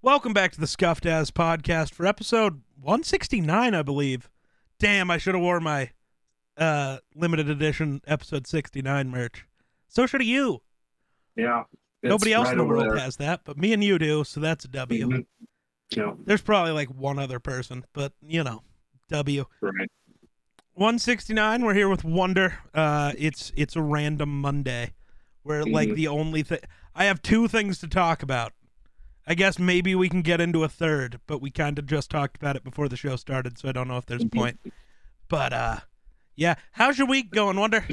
Welcome back to the Scuffed As podcast for episode 169, I believe. Damn, I should have worn my uh limited edition episode 69 merch. So should have you. Yeah. Nobody else right in the world there. has that, but me and you do, so that's a W. Mhm. Yeah, There's probably like one other person, but you know, W. right. 169, we're here with Wonder. Uh it's it's a random Monday. Where like Mhm. the only thing I have two things to talk about. I guess maybe we can get into a third, but we kind of just talked about it before the show started, so I don't know if there's a Mm-hmm. point. But uh yeah, how's your week going, Wonder?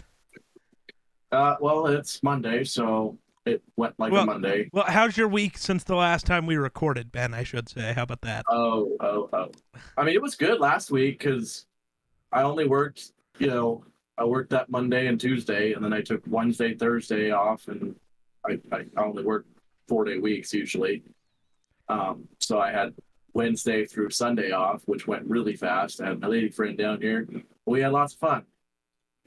Uh, well, it's Monday, so it went like Well- a Monday. Well, how's your week since the last time we recorded, Ben, I should say. How about that? Oh, oh, oh. I mean, it was good last week because I only worked, you know, I worked that Monday and Tuesday, and then I took Wednesday, Thursday off, and I, I only work four day weeks usually. Um, so I had Wednesday through Sunday off, which went really fast. I had my lady friend down here. We had lots of fun.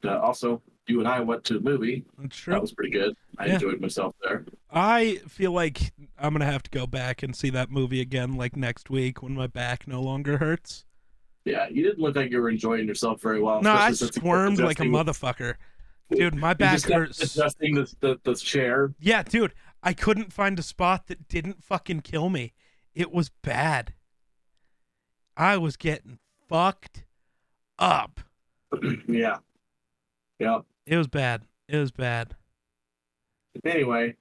Uh, also, you and I went to the movie. That was pretty good. I Yeah. enjoyed myself there. I feel like I'm gonna have to go back and see that movie again like next week when my back no longer hurts. Yeah, you didn't look like you were enjoying yourself very well. No, I especially since you squirmed like a motherfucker. Dude, my back hurts. Adjusting the, the, the chair. Yeah, dude, I couldn't find a spot that didn't fucking kill me. It was bad. I was getting fucked up. yeah. Yeah. It was bad. It was bad. Anyway,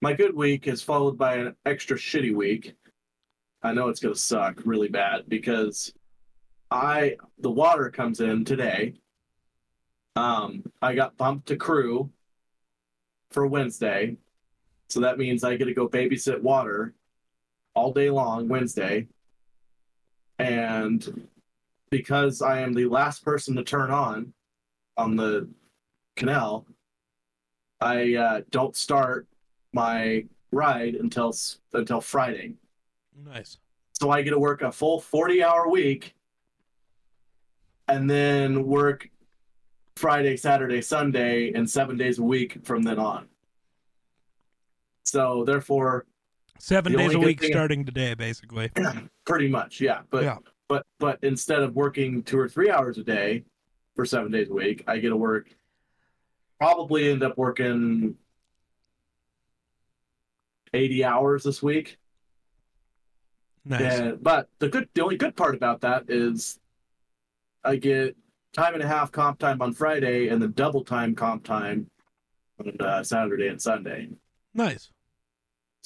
my good week is followed by an extra shitty week. I know it's gonna suck really bad because I the water comes in today. Um, I got bumped to crew for Wednesday, so that means I get to go babysit water all day long Wednesday, and because I am the last person to turn on on the canal, I uh, don't start my ride until until Friday. Nice. So I get to work a full 40 hour week and then work Friday, Saturday, Sunday, and seven days a week from then on. So therefore, Seven The days a week starting today, basically. pretty much, yeah. But Yeah. but but instead of working two or three hours a day for seven days a week, I get to work probably end up working 80 hours this week. Nice. Yeah, but the good, the only good part about that is I get time and a half comp time on Friday and then double time comp time on uh, Saturday and Sunday. Nice.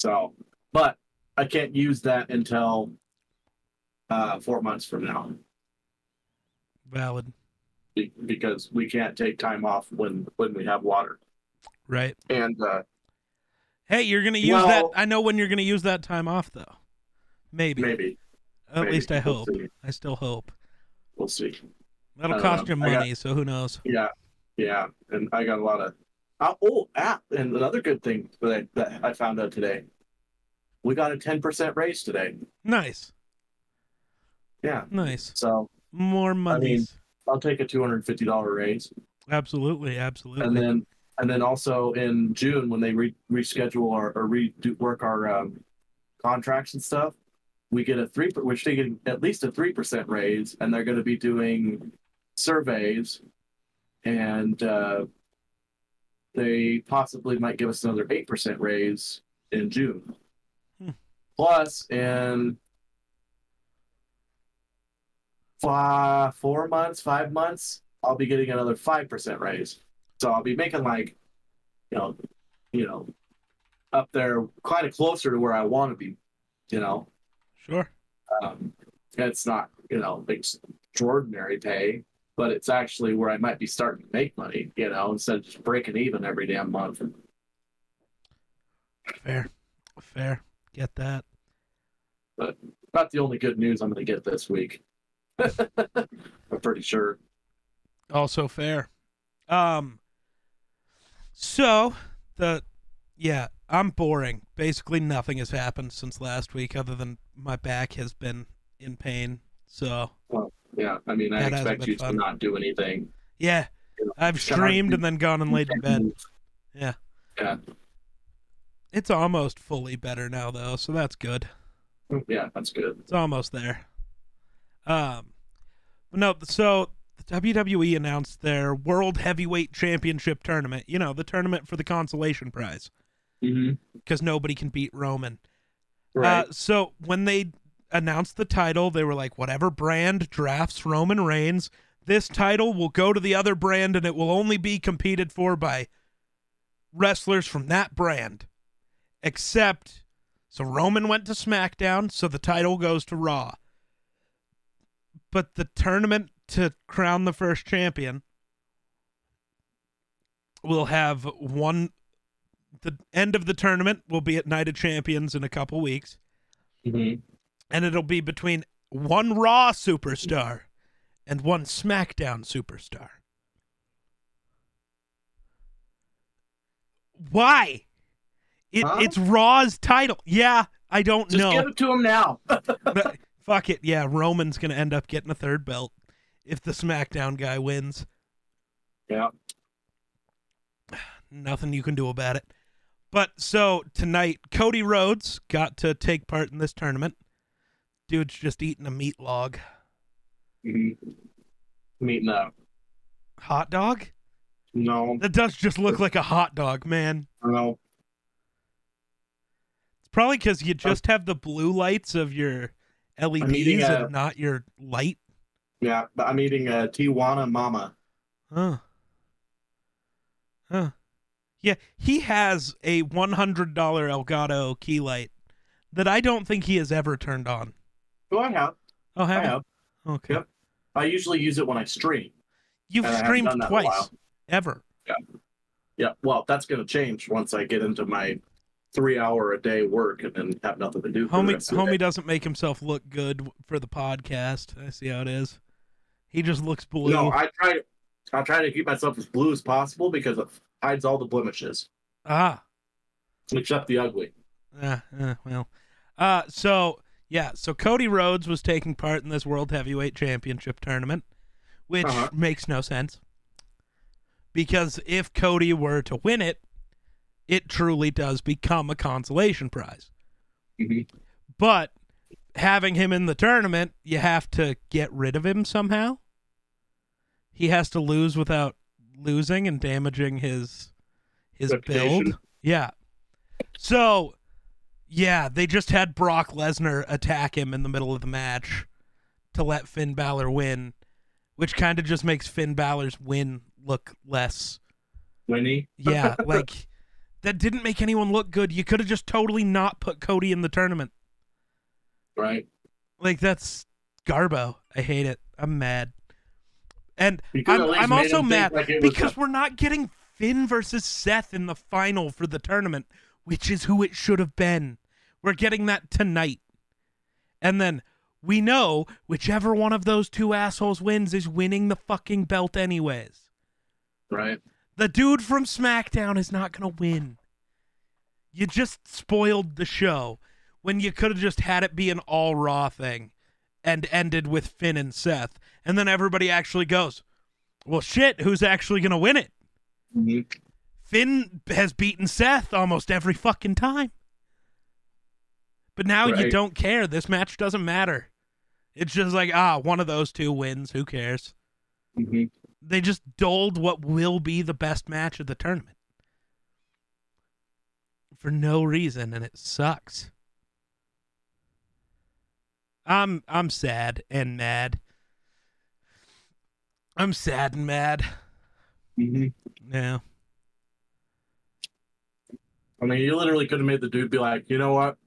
So, but I can't use that until uh, four months from now Valid. be- because we can't take time off when when we have water. Right. And uh, Hey, you're gonna use Well- that. I know when you're gonna use that time off, though. Maybe. maybe, At maybe. least I We'll hope. I still hope. We'll see. That'll cost know. you I got- money, so who knows? Yeah, yeah, and I got a lot of. Uh, oh, app, and another good thing that I, that I found out today. We got a ten percent raise today. Nice. Yeah, Nice. so More money. I'll take a two hundred and fifty dollar raise, absolutely. Absolutely. and then and then also in June when they re- reschedule our or redo work our um, contracts and stuff, we get a three. per- We're taking at least a three percent raise, and they're going to be doing surveys, and uh, they possibly might give us another eight percent raise in June. Hmm. Plus, in five, four months, five months, I'll be getting another five percent raise. So I'll be making like, you know, you know, up there, kind of closer to where I want to be. You know, sure. um, it's not you know extraordinary pay, but it's actually where I might be starting to make money. You know, instead of just breaking even every damn month. Fair. Fair. Get that. But not the only good news I'm going to get this week. I'm pretty sure. Also fair. Um. So the, yeah, I'm boring. Basically, nothing has happened since last week, other than my back has been in pain. So Yeah, I mean, I That expect you fun. to not do anything. yeah, You know, I've streamed and then gone and laid in bed. Yeah. Yeah. It's almost fully better now, though, so that's good. Yeah, that's good. It's almost there. Um, no, so the WWE announced their World Heavyweight Championship tournament. You know, the tournament for the consolation prize Mm-hmm. because nobody can beat Roman. Right. Uh, so when they announced the title, they were like, whatever brand drafts Roman Reigns, this title will go to the other brand and it will only be competed for by wrestlers from that brand. Except, so Roman went to SmackDown, so the title goes to Raw. But the tournament to crown the first champion will have one. The end of the tournament will be at Night of Champions in a couple weeks mm-hmm. And it'll be between one Raw superstar and one SmackDown superstar. Why? It, Huh? It's Raw's title. Yeah, I don't Just know. Just give it to him now. But fuck it. Yeah, Roman's gonna end up getting a third belt if the SmackDown guy wins. yeah. Nothing you can do about it. But so tonight, Cody Rhodes got to take part in this tournament. Dude's just eating a meat log. Mm-hmm. Meeting up. Hot dog? No, That does just look like a hot dog, man. no. It's probably because you just have the blue lights of your LEDs a- and not your light. Yeah, but I'm eating a Tijuana Mama. Huh. Huh. Yeah, he has a $100 Elgato key light that I don't think he has ever turned on. Oh, I have. Oh, I have you? have. Okay. Yep. I usually use it when I stream. You've and streamed done that in a twice, ever. Yeah, Yeah. well, that's going to change once I get into my three hour a day work and then have nothing to do. Homie, rest of the homie day. doesn't make himself look good for the podcast. I see how it is. He just looks blue. No, I try. I try to keep myself as blue as possible because it hides all the blemishes, ah, except the ugly. Uh, uh, well, uh, so yeah, so Cody Rhodes was taking part in this World Heavyweight Championship tournament, which Uh-huh. makes no sense because if Cody were to win it, it truly does become a consolation prize. Mhm. But having him in the tournament, you have to get rid of him somehow. He has to lose without losing and damaging his his Reputation. build. Yeah. So, yeah, they just had Brock Lesnar attack him in the middle of the match to let Finn Balor win, which kind of just makes Finn Balor's win look less. Winnie. Yeah, like that didn't make anyone look good. You could have just totally not put Cody in the tournament. Right. Like that's garbo. I hate it. I'm mad. And I'm, I'm also mad like because we're not getting Finn versus Seth in the final for the tournament, which is who it should have been. We're getting that tonight. And then we know whichever one of those two assholes wins is winning the fucking belt anyways. right. The dude from SmackDown is not going to win. You just spoiled the show when you could have just had it be an all Raw thing and ended with Finn and Seth. And then everybody actually goes, well, shit, who's actually going to win it? Mhm. Finn has beaten Seth almost every fucking time. But now you don't care. This match doesn't matter. It's just like, ah, one of those two wins. Who cares? Mhm. They just doled what will be the best match of the tournament for no reason, and it sucks. I'm I'm sad and mad. I'm sad and mad. Mhm. Yeah. I mean, you literally could have made the dude be like, you know what?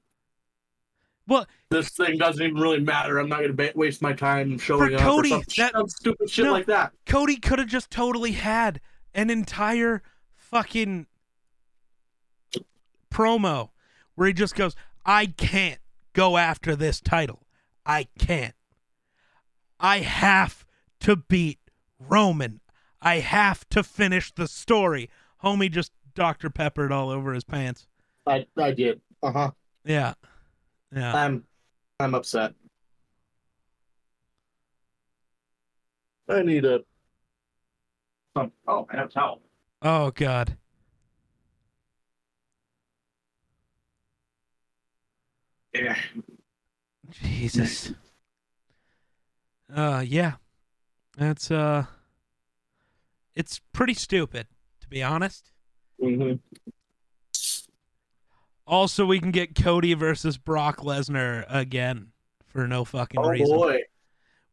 Well, This thing doesn't even really matter. I'm not going to ba- waste my time showing up Cody, or some, that- stupid shit no. like that. Cody could have just totally had an entire fucking promo where he just goes, I can't go after this title. I can't. I have to beat Roman. I have to finish the story. Homie just Dr. Peppered all over his pants. I, I did. Uh huh. Yeah. Yeah. I'm, I'm upset. I need a. Um, oh, I have towel. Oh, God. Yeah. Jesus. Uh yeah. That's uh it's pretty stupid, to be honest. hmm Also, we can get Cody versus Brock Lesnar again for no fucking reason. Oh reason. boy.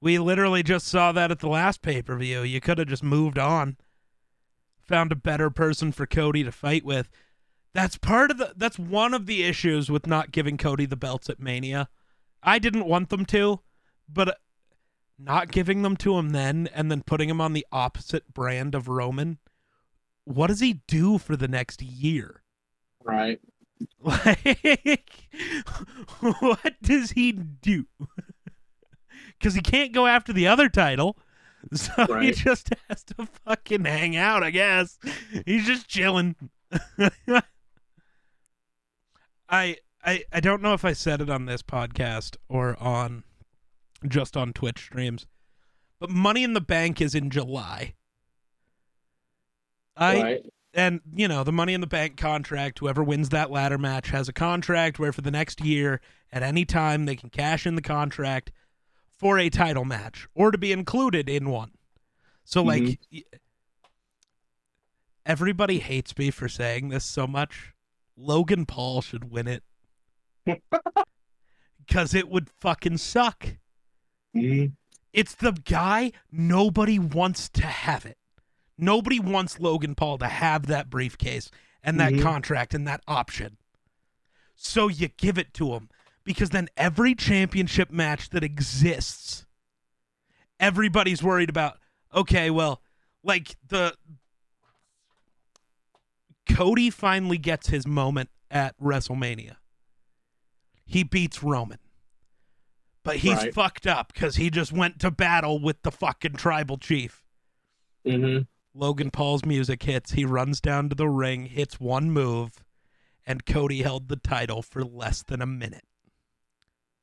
We literally just saw that at the last pay per view. You could have just moved on, found a better person for Cody to fight with. That's part of the. That's one of the issues with not giving Cody the belts at Mania. I didn't want them to, but uh, not giving them to him then and then putting him on the opposite brand of Roman. What does he do for the next year? Right. Like, what does he do? Because he can't go after the other title. So he just has to fucking hang out, I guess. He's just chilling. I I I don't know if I said it on this podcast or on just on Twitch streams. But Money in the Bank is in July. I right. And you know the money in the bank contract whoever wins that ladder match has a contract where for the next year at any time they can cash in the contract for a title match or to be included in one so like Mhm. y- everybody hates me for saying this so much logan paul should win it because it would fucking suck Mhm. it's the guy nobody wants to have it. Nobody wants Logan Paul to have that briefcase and that Mhm. contract and that option. So you give it to him because then every championship match that exists, everybody's worried about, okay, well, like the Cody finally gets his moment at WrestleMania. He beats Roman. But he's Right. fucked up because he just went to battle with the fucking tribal chief. Mhm. Logan Paul's music hits. He runs down to the ring, hits one move, and Cody held the title for less than a minute.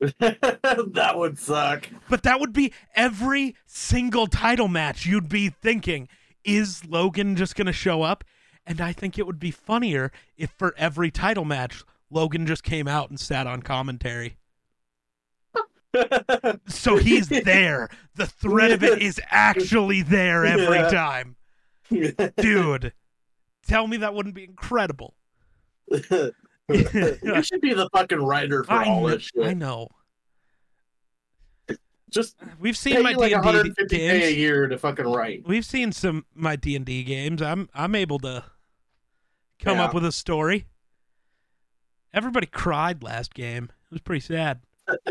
that would suck. But that would be every single title match you'd be thinking, is Logan just going to show up? And I think it would be funnier if for every title match, Logan just came out and sat on commentary. So he's there. The threat of it is actually there every Yeah. time. Dude, tell me that wouldn't be incredible. you should be the fucking writer for I all know, this shit. I know. Just We've seen my like D&D 150k a games. year to fucking write. We've seen some my D&D games. I'm I'm able to come Yeah. up with a story. Everybody cried last game. It was pretty sad.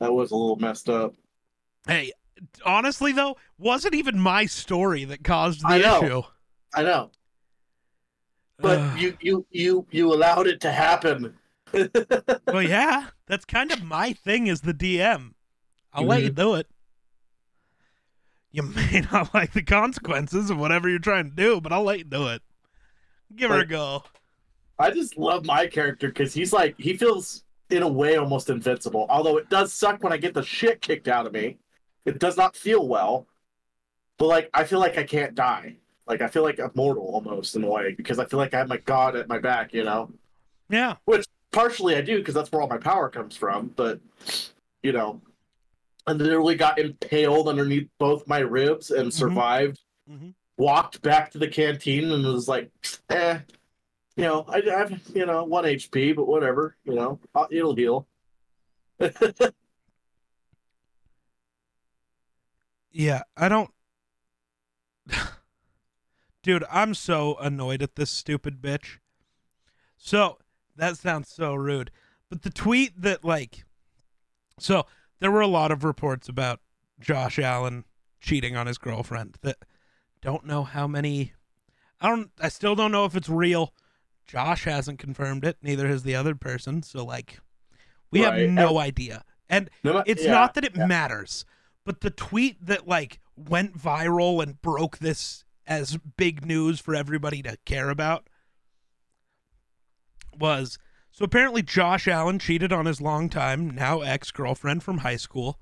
That was a little messed up. Hey, honestly though, wasn't even my story that caused the I know. issue. I know, but you you you you allowed it to happen. well, yeah, that's kind of my thing as the DM. I'll let Mm-hmm. you do it. You may not like the consequences of whatever you're trying to do, but I'll let you do it. Give her a go. I just love my character because he's like he feels in a way almost invincible. Although it does suck when I get the shit kicked out of me. It does not feel well. But like I feel like I can't die. Like I feel like I'm mortal almost in a way because I feel like I have my god at my back. You know, Yeah. Which partially I do because that's where all my power comes from. But you know, I literally got impaled underneath both my ribs and survived. Mhm. Walked back to the canteen and was like, eh, you know, I have you know one HP, but whatever, you know, it'll heal. Yeah, I don't. Dude, I'm so annoyed at this stupid bitch. So, that sounds so rude. But the tweet that, like. So, there were a lot of reports about Josh Allen cheating on his girlfriend that don't know how many. I don't. I still don't know if it's real. Josh hasn't confirmed it. Neither has the other person. So, like, we Right. have no idea. And No it's yeah, not that it yeah. matters, but the tweet that like went viral and broke this as big news for everybody to care about was so apparently Josh Allen cheated on his longtime now ex-girlfriend from high school,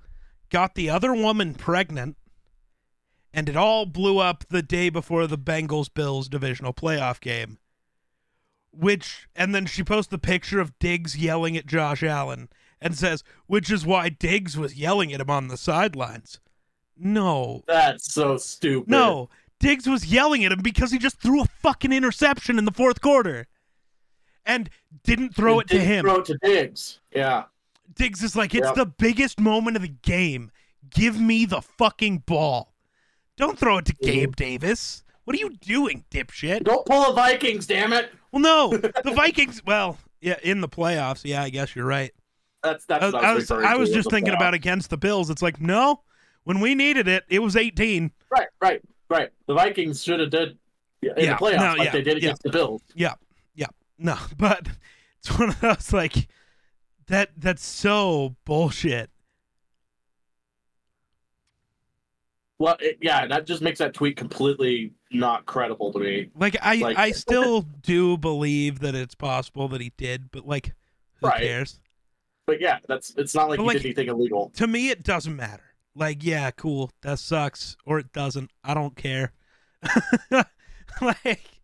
got the other woman pregnant, and it all blew up the day before the Bengals Bills divisional playoff game. Which and then she posts the picture of Diggs yelling at Josh Allen and says, which is why Diggs was yelling at him on the sidelines. No, That's so stupid. no. Diggs was yelling at him because he just threw a fucking interception in the fourth quarter and didn't throw it to Didn't him. Throw it to Diggs. Yeah. Diggs is like, it's Yep. the biggest moment of the game. Give me the fucking ball. Don't throw it to mm-hmm. Gabe Davis. What are you doing, dipshit? Don't pull the Vikings, damn it. Well, no, the Vikings. Well, yeah, in the playoffs. Yeah, I guess you're right. That's that's I, what I I was, was, I was just thinking playoff. about against the Bills. It's like, no, when we needed it, it was 18. Right, right, right. The Vikings should have did in Yeah, the playoffs no, like yeah, they did yeah. against the Bills. Yeah, yeah, no, but it's one of those like that. That's so bullshit. Well, it, yeah, that just makes that tweet completely not credible to me. Like I, Like- I still do believe that it's possible that he did, but like, who Right. cares? But yeah, that's it's not like But, he like- did anything illegal. To me, it doesn't matter. Like, yeah, cool, that sucks, or it doesn't. I don't care. like,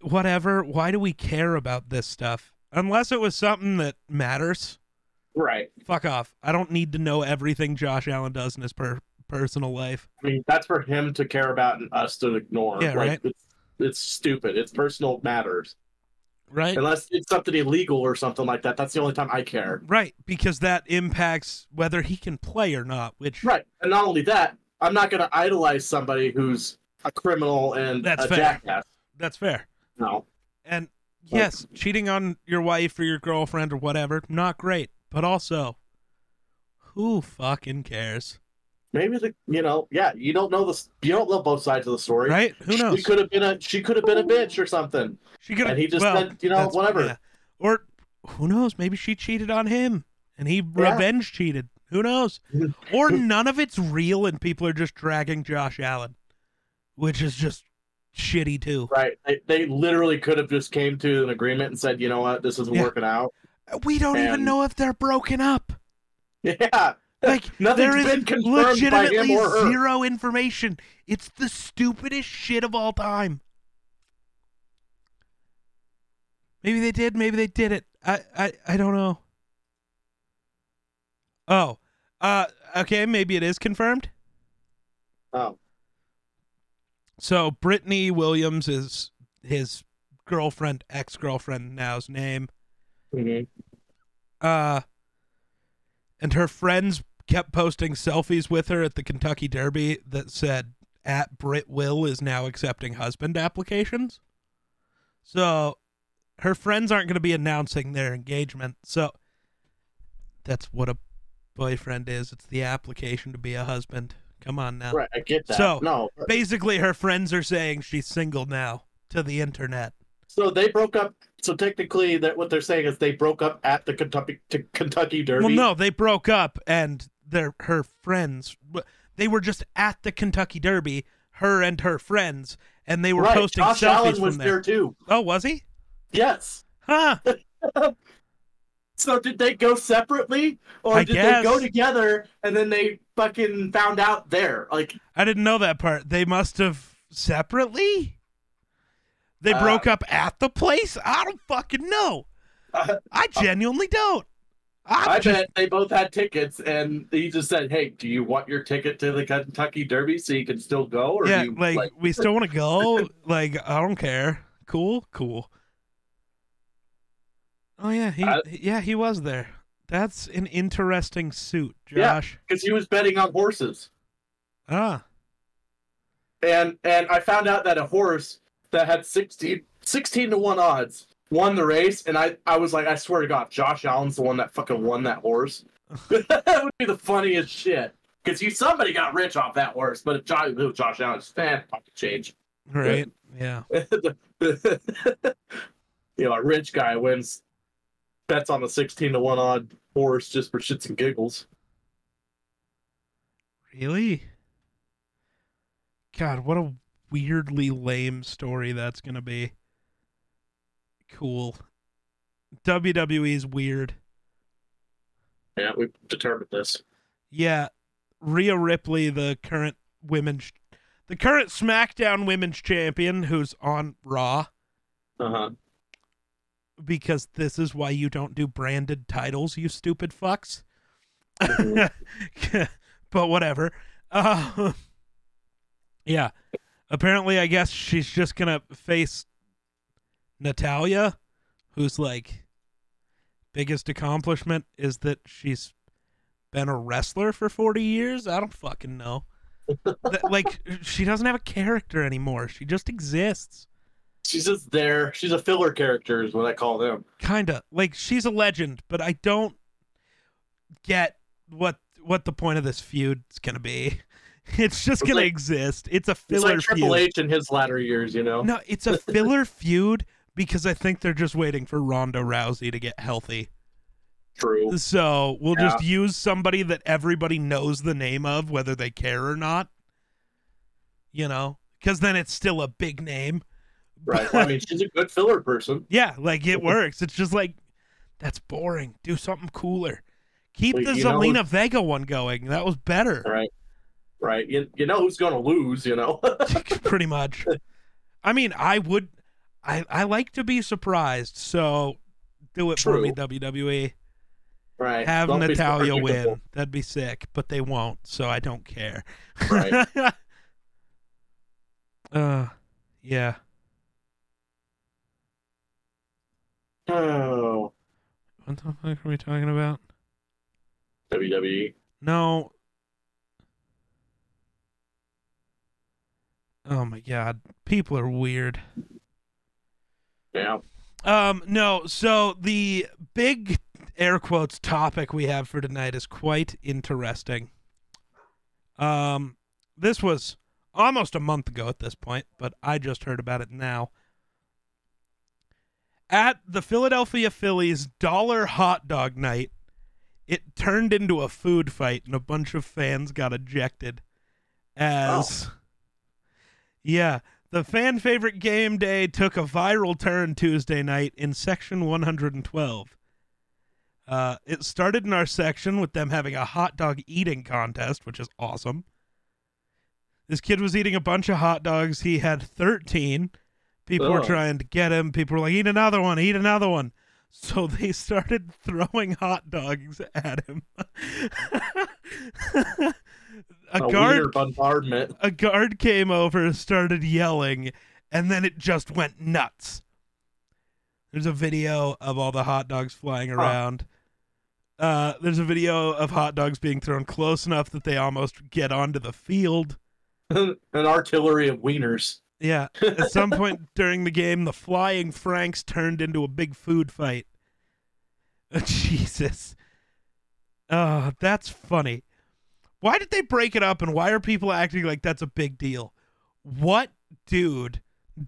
whatever. Why do we care about this stuff? Unless it was something that matters. Right. Fuck off. I don't need to know everything Josh Allen does in his per- personal life. I mean, that's for him to care about and us to ignore. Yeah, like, right. It's, it's stupid. It's personal matters. Right? Unless it's something illegal or something like that. That's the only time I care. Right, because that impacts whether he can play or not, which Right. And not only that, I'm not going to idolize somebody who's a criminal and That's a fair. jackass. that's fair. No. And yes, cheating on your wife or your girlfriend or whatever, not great. But also, who fucking cares? Maybe the you know yeah you don't know the you don't know both sides of the story. Right? Who knows? She could have been a she could have been a bitch or something. She could and he just well, said, you know, whatever. yeah. Or who knows? Maybe she cheated on him and he Yeah. revenge cheated. Who knows? or none of it's real and people are just dragging Josh Allen, which is just shitty too. Right. They, they literally could have just came to an agreement and said, you know what, this isn't Yeah. working out. We don't even know if they're broken up. Yeah. Like there is been confirmed by him legitimately zero information. It's the stupidest shit of all time. Maybe they did, maybe they did it. I I, I don't know. Oh. Uh okay, maybe it is confirmed. Oh. So Brittany Williams is his girlfriend, ex-girlfriend now's name. Mhm. uh and her friends kept posting selfies with her at the Kentucky Derby that said at Brit Will is now accepting husband applications. So her friends aren't going to be announcing their engagement. So that's what a boyfriend is. It's the application to be a husband. Come on now. Right. I get that. So- no. Basically her friends are saying she's single now to the internet. So they broke up. So technically, that what they're saying is they broke up at the Kentucky to Kentucky Derby. Well, no, they broke up, and their her friends. They were just at the Kentucky Derby, her and her friends, and they were right. posting Josh selfies Allen from was there. there too. Oh, was he? Yes. Huh? So did they go separately, or I did guess. they go together and then they fucking found out there? Like, I didn't know that part. They must have separately. They Uh, broke up at the place. I don't fucking know. uh, I genuinely don't. I'm I just, bet they both had tickets, and he just said, "Hey, do you want your ticket to the Kentucky Derby so you can still go?" Or yeah, you, like, we still want to go. like I don't care. Cool, cool. Oh yeah, he I- yeah he was there. That's an interesting suit, Yeah. Josh. because he was betting on horses, Ah, and and I found out that a horse that had 16, 16 to one odds won the race, and I I was like, I swear to God, Josh Allen's the one that fucking won that horse. that would be the funniest shit. Because you somebody got rich off that horse, but if Josh, Josh Allen's fan pocket change. right. Yeah. you know, a rich guy wins bets on the 16 to 1 odd horse just for shits and giggles. Really? God, what a weirdly lame story that's going to be. Cool. WWE is weird. Yeah, we've determined this. Yeah, Rhea Ripley, the current women's the current SmackDown Women's Champion who's on Raw, Uh huh. because this is why you don't do branded titles, you stupid fucks. Mhm. but whatever. Uh, yeah. Apparently, I guess she's just gonna face Natalya, whose like biggest accomplishment is that she's been a wrestler for 40 years. I don't fucking know. That- like she doesn't have a character anymore. She just exists. She's just there. She's a filler character, is what I call them. Kinda. Like she's a legend, but I don't get what what the point of this feud's gonna be. It's just It's gonna like- exist. It's a It's filler like Triple feud. H in his latter years, you know. No, it's a filler feud because I think they're just waiting for Ronda Rousey to get healthy. True. So we'll just use somebody that everybody knows the name of, whether they care or not. You know, because then it's still a big name. Right. Well, I mean, she's a good filler person. Yeah, like it works. It's just like that's boring. Do something cooler. Keep Well, the you know- Zelina Vega one going. That was better. Right. Right. You, you know who's going to lose, you know? Pretty much. I mean, I would. I I like to be surprised. So do it for me, WWE. right. Have Don't Natalya win. That'd be sick, but they won't, so I don't care. Right. uh, yeah. Oh. What the fuck are we talking about? WWE. No. Oh my god, people are weird. Yeah. Um, no, so the big air quotes topic we have for tonight is quite interesting. Um, this was almost a month ago at this point, but I just heard about it now. At the Philadelphia Phillies dollar hot dog night, it turned into a food fight and a bunch of fans got ejected. As Yeah, the fan favorite game day took a viral turn Tuesday night in section 112. Uh, it started in our section with them having a hot dog eating contest, which is awesome. This kid was eating a bunch of hot dogs. He had 13. People were trying to get him. People were like, eat another one, eat another one. So they started throwing hot dogs at him. a A, guard bombardment. a guard came over, started yelling, and then it just went nuts. There's a video of all the hot dogs flying around. Uh, there's a video of hot dogs being thrown close enough that they almost get onto the field. An artillery of wieners. Yeah. At some point during the game, the flying Franks turned into a big food fight. Jesus. Oh, that's funny. Why did they break it up and why are people acting like that's a big deal? What dude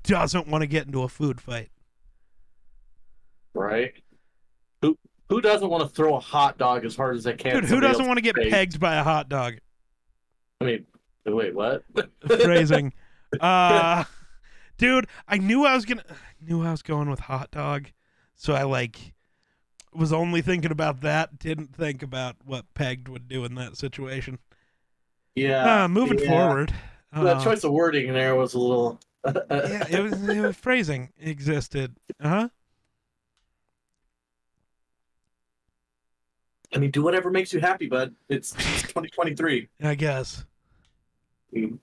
doesn't want to get into a food fight? Right. Who who doesn't want to throw a hot dog as hard as they can? Dude, who doesn't want to get face? pegged by a hot dog? I mean, wait, what? Phrasing. Uh dude, I knew I was gonna I knew I was going with hot dog. So I like was only thinking about that, didn't think about what pegged would do in that situation. yeah. Uh, moving yeah. forward. That Uh, choice of wording there was a little. yeah, it was, it was phrasing existed. Uh-huh. I mean, do whatever makes you happy, bud. It's, it's 2023. I guess. Mm,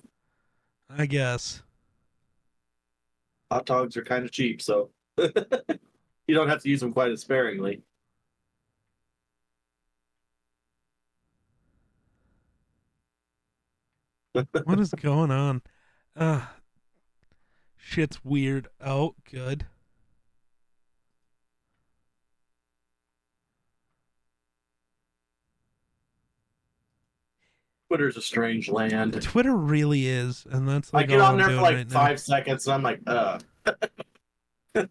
I guess. Hot dogs are kind of cheap, so you don't have to use them quite as sparingly. What is going on? Uh shit's weird. Oh, good. Twitter's a strange land. Twitter really is, and that's like I get on there for like right now. five seconds, and I'm like, uh,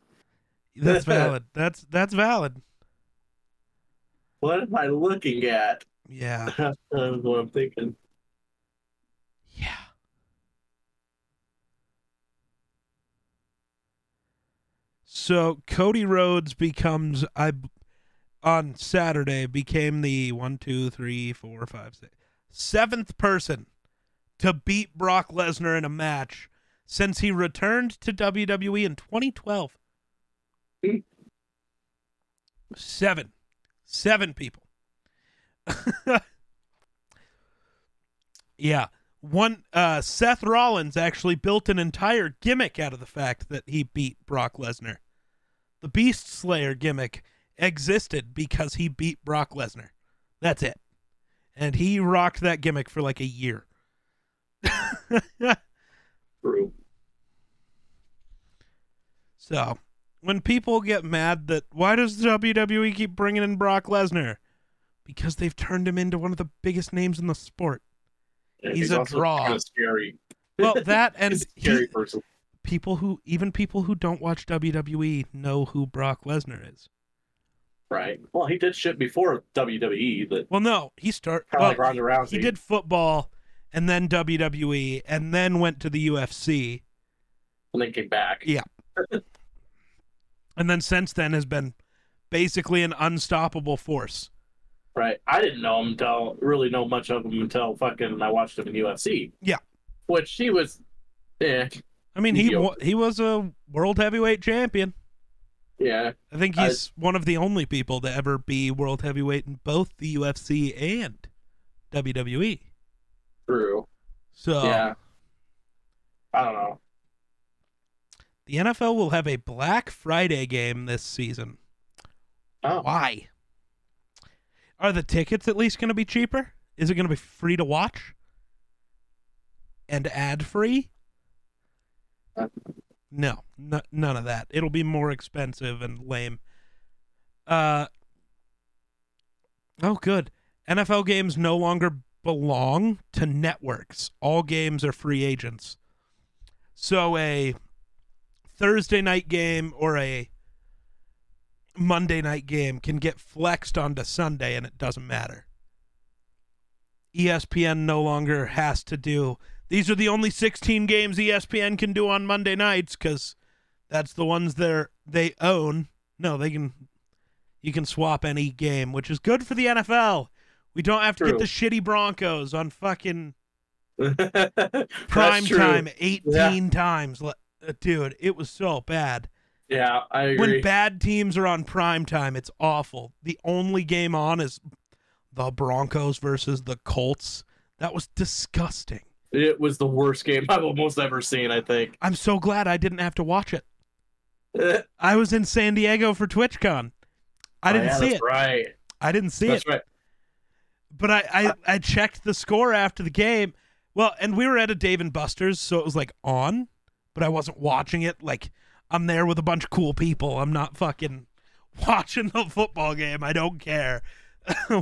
That's valid. That's that's valid. what am I looking at? Yeah. That's what I'm thinking. Yeah. So Cody Rhodes becomes I on Saturday became the one, two, three, four, five, six, seventh person to beat Brock Lesnar in a match since he returned to WWE in 2012. Seven. Seven people. yeah. One uh Seth Rollins actually built an entire gimmick out of the fact that he beat Brock Lesnar. The Beast Slayer gimmick existed because he beat Brock Lesnar. That's it. And he rocked that gimmick for like a year. True. So, when people get mad that why does WWE keep bringing in Brock Lesnar? Because they've turned him into one of the biggest names in the sport. And He's a also draw. Kind of scary. Well, that and He's a he, scary person. People who even people who don't watch WWE know who Brock Lesnar is. Right. Well, he did shit before WWE that Well, no, he started kind of well, like Ronda Rousey. he did football and then WWE and then went to the UFC and then came back. Yeah. and then since then has been basically an unstoppable force. Right. I didn't know him until really know much of him until fucking I watched him in UFC. Yeah. Which he was. Eh. I mean, he wa- he was a world heavyweight champion. Yeah. I think I- he's one of the only people to ever be world heavyweight in both the UFC and WWE. True. So Yeah. I don't know. the NFL will have a Black Friday game this season. Oh. Why? Are the tickets at least going to be cheaper? Is it going to be free to watch? And ad free? No, n- none of that. It'll be more expensive and lame. Uh Oh good. NFL games no longer belong to networks. All games are free agents. So a Thursday night game or a Monday night game can get flexed onto Sunday and it doesn't matter. ESPN no longer has to do these are the only 16 games ESPN can do on Monday nights cuz that's the ones they they own. No, they can you can swap any game, which is good for the NFL. We don't have to True. get the shitty Broncos on fucking prime true. time 18 times. Uh, Dude, it was so bad. Yeah, I agree. When bad teams are on prime time, it's awful. The only game on is the Broncos versus the Colts. That was disgusting. It was the worst game I've almost ever seen. I think. I'm so glad I didn't have to watch it. I was in San Diego for TwitchCon. I oh, didn't Oh, yeah, see that's it. Right. I didn't see That's it. right. But I, I, I checked the score after the game. Well, and we were at a Dave and Buster's, so it was like on, but I wasn't watching it. Like I'm there with a bunch of cool people. I'm not fucking watching the football game. I don't care.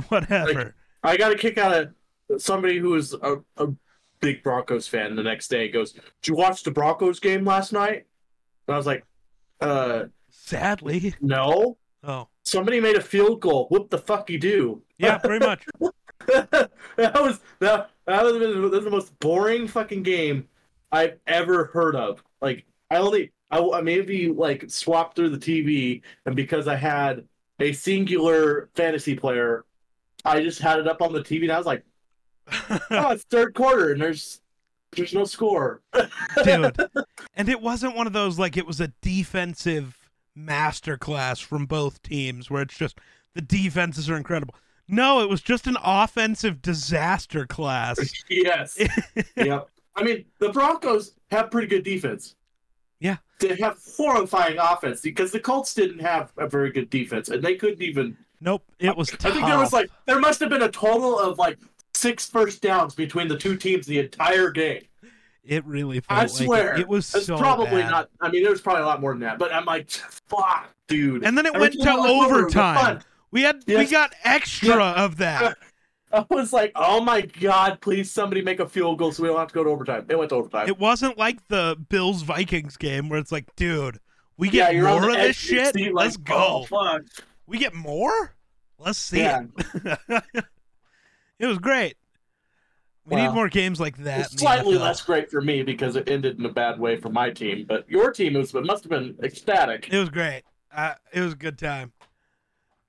Whatever. I got a kick out of somebody who was a, a big Broncos fan. The next day goes, "Did you watch the Broncos game last night?" And I was like, "Uh, Sadly. no. Oh. Somebody made a field goal. What the fuck you do?" Yeah, pretty much. that was that that was, that was the most boring fucking game I've ever heard of. Like I only I, I maybe like swapped through the TV, and because I had a singular fantasy player, I just had it up on the TV, and I was like, "Oh, it's third quarter, and there's there's no score." Dude. And it wasn't one of those like it was a defensive masterclass from both teams where it's just the defenses are incredible. No, it was just an offensive disaster class. yes. yep. I mean, the Broncos have pretty good defense. Yeah. They have horrifying offense because the Colts didn't have a very good defense, and they couldn't even Nope, it was I think there was like there must have been a total of like six first downs between the two teams the entire game. It really felt I like swear, it, it was It's so probably bad. not. I mean, there was probably a lot more than that. But I'm like, fuck, dude. And then it Every went to I look over, it was overtime. We had we got extra of that. I was like, oh my god, please somebody make a field goal so we don't have to go to overtime. It went to overtime. It wasn't like the Bills Vikings game where it's like, dude, we get you're more of this edge of your shit. like, Let's go. Oh. We get more? Let's see Yeah. it. it was great. We need more games like that. It's in the slightly NFL. less great for me because it ended in a bad way for my team. But your team was, it must have been ecstatic. It was great. Uh, it was a good time.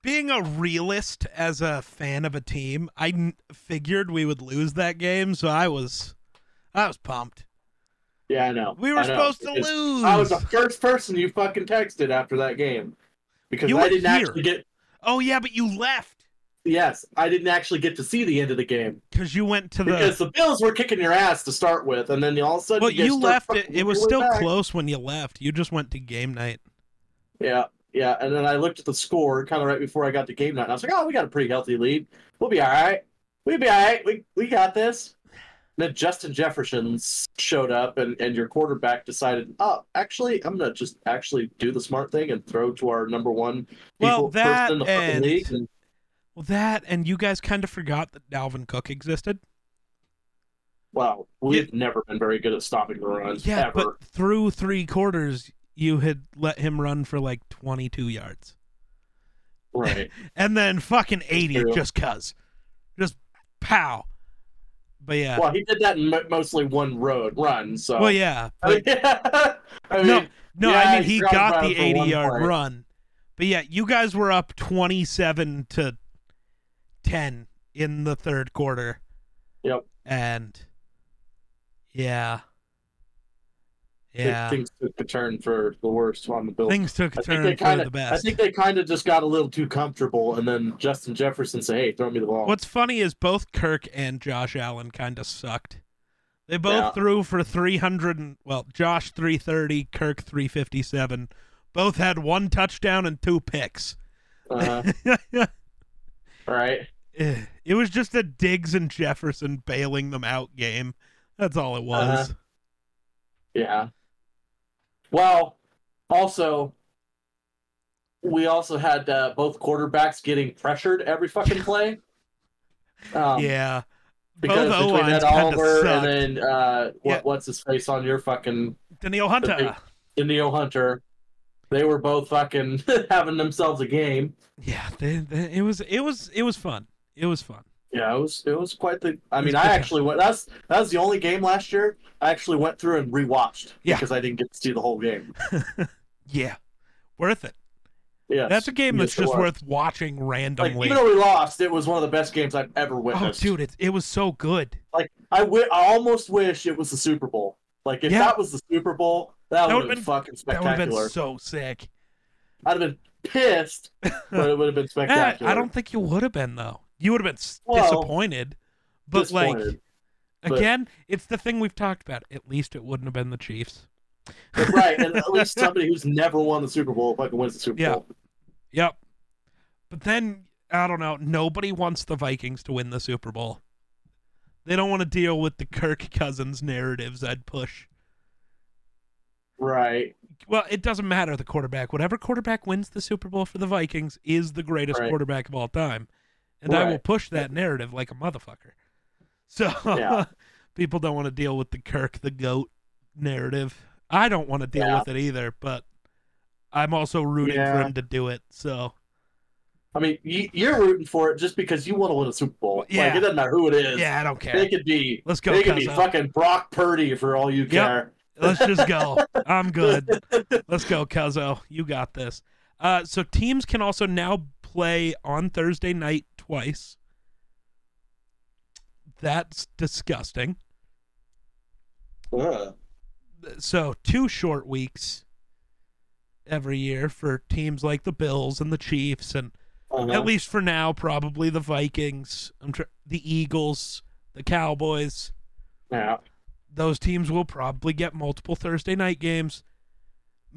Being a realist as a fan of a team, I n- figured we would lose that game, so I was, I was pumped. Yeah, I know. We were know. supposed to lose. I was the first person you fucking texted after that game because You I didn't here. actually get. Oh yeah, but you left Yes, I didn't actually get to see the end of the game because you went to the. because the Bills were kicking your ass to start with, and then all of a sudden well, you, you left. It, it was still back. close when you left. You just went to game night. Yeah, yeah, and then I looked at the score kind of right before I got to game night, and I was like, "Oh, we got a pretty healthy lead. We'll be all right. We'll be all right. We we got this." And then Justin Jefferson showed up, and and your quarterback decided, "Oh, actually, I'm gonna just actually do the smart thing and throw to our number one Well, people, that person in the fucking league." And, Well, that and you guys kind of forgot that Dalvin Cook existed. wow, we've never been very good at stopping the runs Yeah, ever. but through three quarters, you had let him run for like 22 yards, Right. and then fucking 80 True. just cuz, just pow. But yeah, Well, he did that in mostly one road run. So. well, yeah, but I mean, no, no, yeah, I mean he got the eighty-yard run. But yeah, you guys were up 27 to 10 in the third quarter. Yep. And yeah. Yeah. things took a turn for the worst on the Bills. Things took a turn they for kind the best. I think they kind of just got a little too comfortable, and then Justin Jefferson said, "Hey, throw me the ball." What's funny is both Kirk and Josh Allen kind of sucked. They both Yeah. threw for 300 and well, Josh 330, Kirk 357. Both had one touchdown and two picks. Uh, right? Eh, it was just a Diggs and Jefferson bailing them out game. That's all it was. Uh-huh. Yeah. Well, also, we also had uh, both quarterbacks getting pressured every fucking play. Um, yeah. Because both between O-lines Ed Oliver sucked. and then uh, what, Yeah. what's his face on your fucking Danielle Hunter. big- Indio Hunter, they were both fucking having themselves a game. Yeah, they, they, it was it was it was fun. It was fun. Yeah, it was it was quite the. I mean, I actually went. That's that was the only game last year I actually went through and rewatched. Yeah. because I didn't get to see the whole game. Yeah. Worth it. Yeah, That's a game that's Yes, just worth watching like randomly. even though we lost, it was one of the best games I've ever oh, witnessed. oh, dude, it, it was so good. Like I wi- I almost wish it was the Super Bowl. Like if Yeah. that was the Super Bowl, that, That would would've been, been- fucking That would have spectacular. been so sick. I'd have been pissed, but it would have been spectacular. I don't think you would have been though. You would have been Well, disappointed. But like but- again, it's the thing we've talked about. At least it wouldn't have been the Chiefs. right, and at least somebody who's never won the Super Bowl fucking wins the Super Yeah. Bowl. Yep. But then I don't know. Nobody wants the Vikings to win the Super Bowl. They don't want to deal with the Kirk Cousins narratives I'd push. Right. Well, it doesn't matter the quarterback. Whatever quarterback wins the Super Bowl for the Vikings is the greatest Right. quarterback of all time. And I will push that narrative like a motherfucker. So Yeah. people don't want to deal with the Kirk the GOAT narrative. I don't want to deal Yeah. with it either, but I'm also rooting for him to do it. So I mean, you, you're rooting for it just because you want to win a Super Bowl. Yeah. Like it doesn't matter who it is. yeah, I don't care. They could be. Let's go, They could be fucking Brock Purdy for all you care. Let's just go. I'm good. Let's go, Cuzzo. You got this. Uh, so teams can also now play on Thursday night twice. That's disgusting. Ugh. So two short weeks every year for teams like the Bills and the Chiefs, and Uh-huh. at least for now, probably the Vikings. I'm tr- the Eagles, the Cowboys. Yeah. those teams will probably get multiple Thursday night games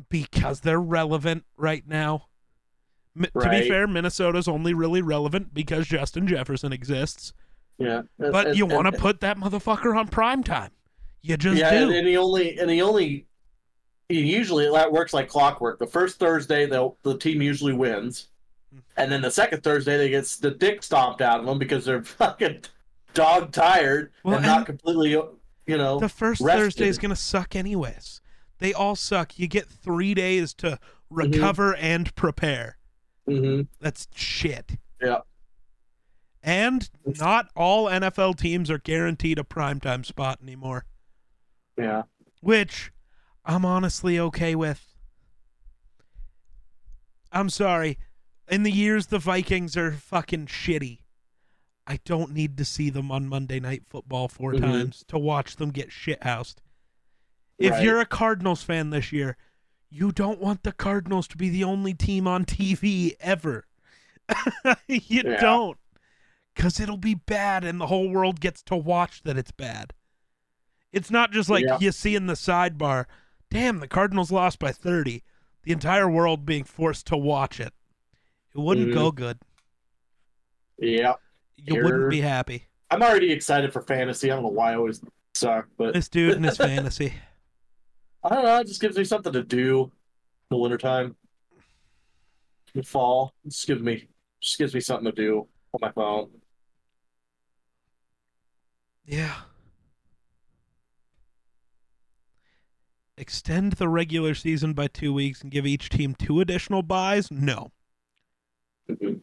because they're relevant right now. M- To be fair, Minnesota's only really relevant because Justin Jefferson exists. Yeah. But And- you want to put that motherfucker on prime time. You just yeah, do. and, and he only and he only he usually that works like clockwork. The first Thursday, the the team usually wins, and then the second Thursday, they get the dick stomped out of them because they're fucking dog tired Well, and not completely, you know. the first rested. Thursday is going to suck anyways. They all suck. You get three days to recover and prepare. hmm That's shit. Yeah. And not all NFL teams are guaranteed a primetime spot anymore. Yeah. which I'm honestly okay with. I'm sorry. In the years the Vikings are fucking shitty, I don't need to see them on Monday Night Football 4 Mhm. times to watch them get shithoused. If Right. you're a Cardinals fan this year, you don't want the Cardinals to be the only team on TV ever. you Yeah. don't. Because it'll be bad and the whole world gets to watch that it's bad. It's not just like Yeah. you see in the sidebar, damn, the Cardinals lost by 30. The entire world being forced to watch it. It wouldn't Mhm. go good. Yeah. You wouldn't be happy. I'm already excited for fantasy. I don't know why I always suck, but This dude and his fantasy. I don't know. It just gives me something to do in the wintertime. In the fall. It just gives me just gives me something to do on my phone. Yeah. Extend the regular season by two weeks and give each team two additional buys? No. Mhm.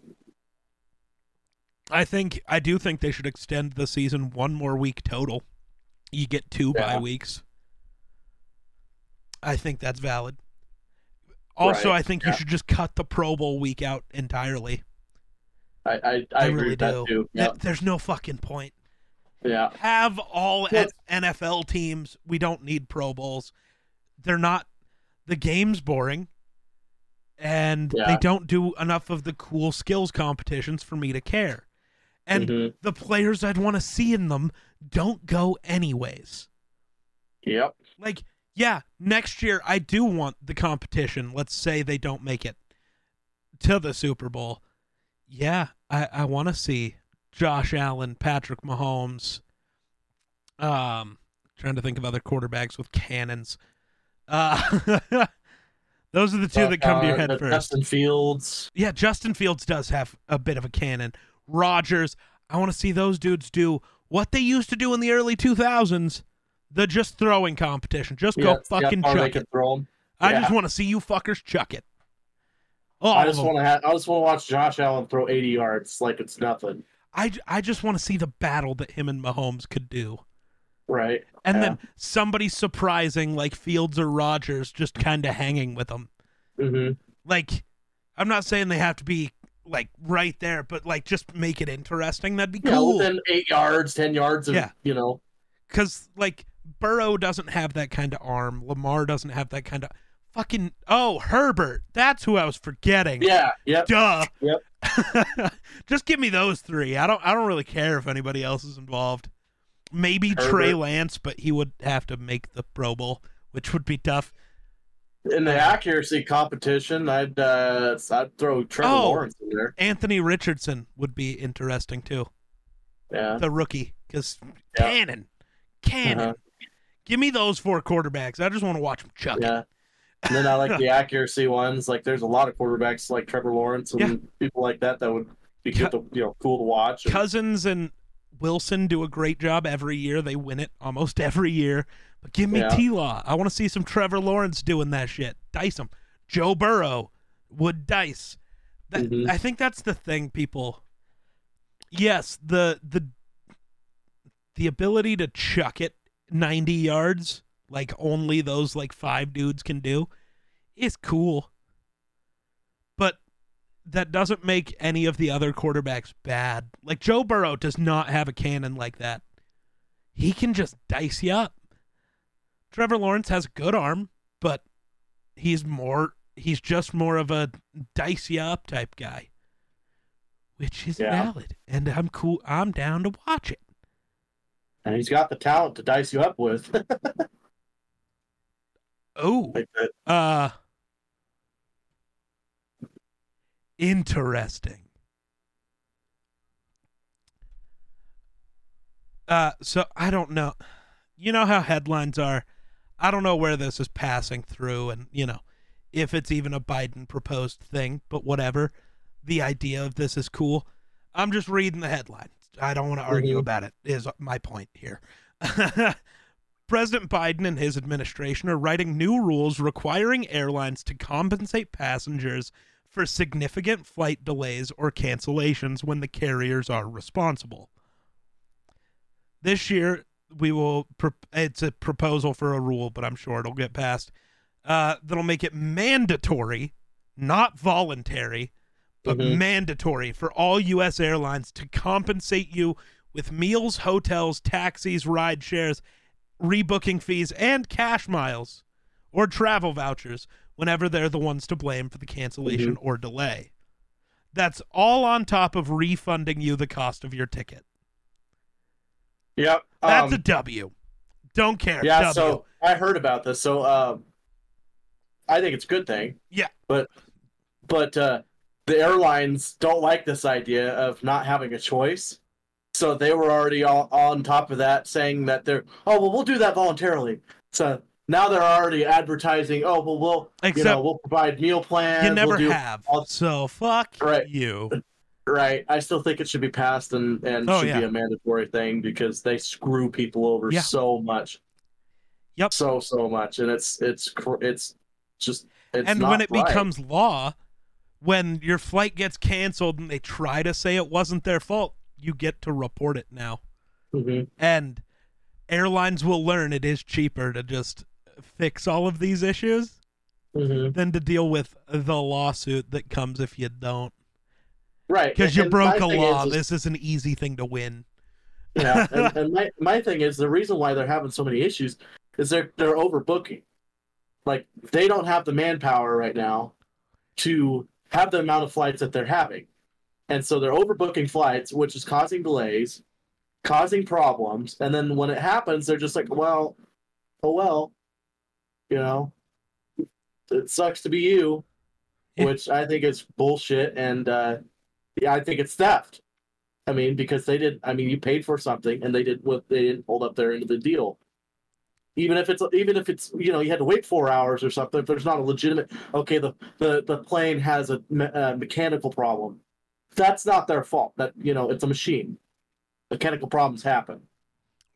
I think I do think they should extend the season one more week total. You get two Yeah. bye weeks. I think that's valid. Also, Right, I think yeah. you should just cut the Pro Bowl week out entirely. I I, I, I agree really do. Yeah. There's no fucking point. Yeah. have all NFL teams. We don't need Pro Bowls. They're not. The game's boring, and they don't do enough of the cool skills competitions for me to care. And Mhm. the players I'd want to see in them don't go anyways. Yep. Like, yeah, next year I do want the competition. Let's say they don't make it to the Super Bowl. Yeah, I, I want to see Josh Allen, Patrick Mahomes. Um, trying to think of other quarterbacks with cannons. Uh, those are the two that come to your head first. Justin Fields. Yeah, Justin Fields does have a bit of a cannon. Rodgers, I want to see those dudes do what they used to do in the early 2000s, the just throwing competition. Just Yeah, go fucking they chuck it. 'em. I Yeah. just want to see you fuckers chuck it. All I just want to have. I just want to watch Josh Allen throw 80 yards like it's nothing. I, I just want to see the battle that him and Mahomes could do. Right. And Yeah. then somebody surprising like Fields or Rodgers just kind of hanging with them. hmm Like, I'm not saying they have to be like right there, but like just make it interesting. That'd be Yeah. cool. Within eight yards, ten yards of Yeah. you know. because like Burrow doesn't have that kind of arm. Lamar doesn't have that kind of fucking. Oh, Herbert. That's who I was forgetting. Yeah. Yep. Duh. Yep. Just give me those three. I don't. I don't really care if anybody else is involved. Maybe Trey Lance, but he would have to make the Pro Bowl, which would be tough. In the accuracy competition, I'd uh, I'd throw Trevor Oh. Lawrence in there. Anthony Richardson would be interesting too. Yeah. The rookie, because Yeah. cannon, cannon. Uh-huh. Give me those four quarterbacks. I just want to watch them chuck it. Yeah. And then I like the accuracy ones. Like there's a lot of quarterbacks like Trevor Lawrence and Yeah. people like that that would be good to you know cool to watch. And- Cousins and Wilson do a great job every year. They win it almost every year. But give me Yeah. T Law. I want to see some Trevor Lawrence doing that shit. Dice him. Joe Burrow would dice. That, Mhm. I think that's the thing, people. Yes, the the the ability to chuck it 90 yards like only those like five dudes can do is cool. That doesn't make any of the other quarterbacks bad. Like Joe Burrow does not have a cannon like that. He can just dice you up. Trevor Lawrence has a good arm, but he's more he's just more of a dice you up type guy. Which is Yeah. valid. And I'm cool I'm down to watch it. and he's got the talent to dice you up with. Oh. like. Uh interesting. Uh so I don't know. You know how headlines are. I don't know where this is passing through and, you know, if it's even a Biden proposed thing, but whatever. The idea of this is cool. I'm just reading the headline. I don't want to argue Mhm. about it is my point here. President Biden and his administration are writing new rules requiring airlines to compensate passengers for significant flight delays or cancellations when the carriers are responsible. This year, we will, it's a proposal for a rule, but I'm sure it'll get passed. Uh, that'll make it mandatory, not voluntary, but Mhm. mandatory for all U.S. airlines to compensate you with meals, hotels, taxis, ride shares, rebooking fees, and cash miles or travel vouchers whenever they're the ones to blame for the cancellation or delay. That's all on top of refunding you the cost of your ticket. Yep. That's um, a W. Don't care. yeah. W. So I heard about this. So um, I think it's a good thing. Yeah. But but uh, the airlines don't like this idea of not having a choice. So they were already all, on top of that, saying that they're oh well we'll do that voluntarily. So now they're already advertising. Oh well we'll you know we'll provide meal plans. you never we'll have. all- So fuck Right. you. Right. I still think it should be passed and and Oh, should yeah. be a mandatory thing because they screw people over Yeah. so much. Yep. So so much, and it's it's it's just it's and when it right. becomes law, when your flight gets canceled and they try to say it wasn't their fault, you get to report it now. Mhm. And airlines will learn it is cheaper to just fix all of these issues Mhm. than to deal with the lawsuit that comes if you don't. right Because you broke a law. is- this is an easy thing to win. yeah, and, and my my thing is the reason why they're having so many issues is they're they're overbooking. Like they don't have the manpower right now to have the amount of flights that they're having, and so they're overbooking flights, which is causing delays, causing problems, and then when it happens, they're just like, well, oh well, you know, it sucks to be you, Yeah. which I think is bullshit, and uh, yeah, I think it's theft. I mean, because they did. I mean, you paid for something, and they did what they didn't hold up their end of the deal. Even if it's even if it's you know you had to wait four hours or something. If there's not a legitimate okay, the the the plane has a, me- a mechanical problem. That's not their fault. That you know it's a machine. Mechanical problems happen.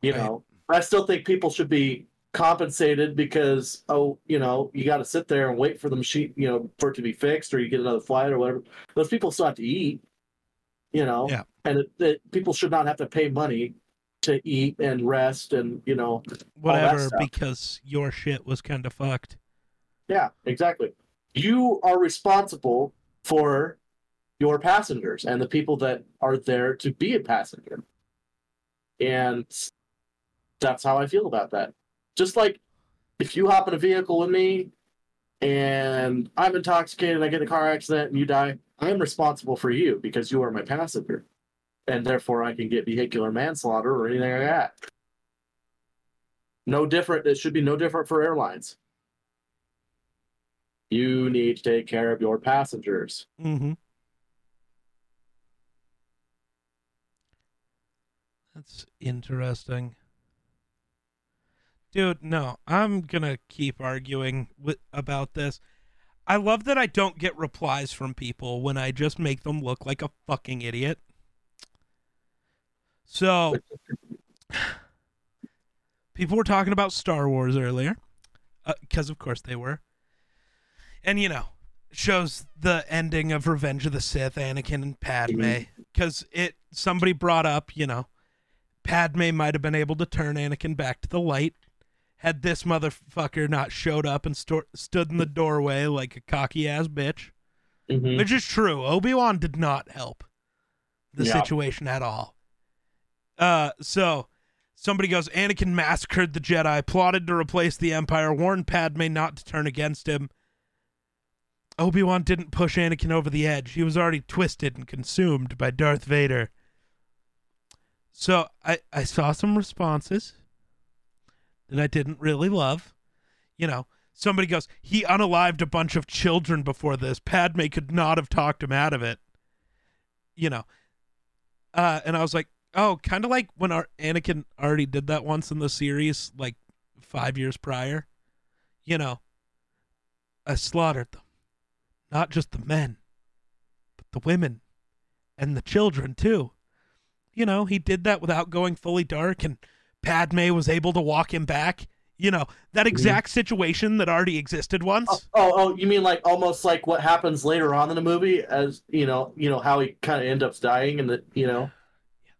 You Right. know, I still think people should be compensated because oh you know you got to sit there and wait for the machine you know for it to be fixed or you get another flight or whatever. Those people still have to eat. You know, Yeah. and it, it, people should not have to pay money to eat and rest and you know Whatever, because your shit was kind of fucked. yeah exactly you are responsible for your passengers and the people that are there to be a passenger and that's how i feel about that just like if you hop in a vehicle with me and i'm intoxicated i get in a car accident and you die i'm responsible for you because you are my passenger and therefore i can get vehicular manslaughter or anything like that no different it should be no different for airlines you need to take care of your passengers Mm-hmm. That's interesting. Dude, no, I'm gonna keep arguing with, about this. I love that I don't get replies from people when I just make them look like a fucking idiot. So, people were talking about Star Wars earlier, uh, because of course they were. And you know, shows the ending of Revenge of the Sith, Anakin and Padme, mm-hmm. because it somebody brought up, you know, Padme might have been able to turn Anakin back to the light had this motherfucker not showed up and sto- stood in the doorway like a cocky ass bitch. Mhm. Which is true. Obi Wan did not help the Yeah. situation at all. Uh, so somebody goes, Anakin massacred the Jedi, plotted to replace the Empire, warned Padme not to turn against him. Obi Wan didn't push Anakin over the edge. He was already twisted and consumed by Darth Vader. So I, I saw some responses that I didn't really love. You know, somebody goes, he unalived a bunch of children before this. Padme could not have talked him out of it. You know, uh, and I was like, oh, kind of like when our Anakin already did that once in the series, like five years prior. You know, I slaughtered them, not just the men, but the women and the children too. You know, he did that without going fully dark, and Padme was able to walk him back. You know, that exact situation that already existed once. Oh, oh, oh, you mean like almost like what happens later on in the movie, as you know, you know how he kind of ends up dying, and the you know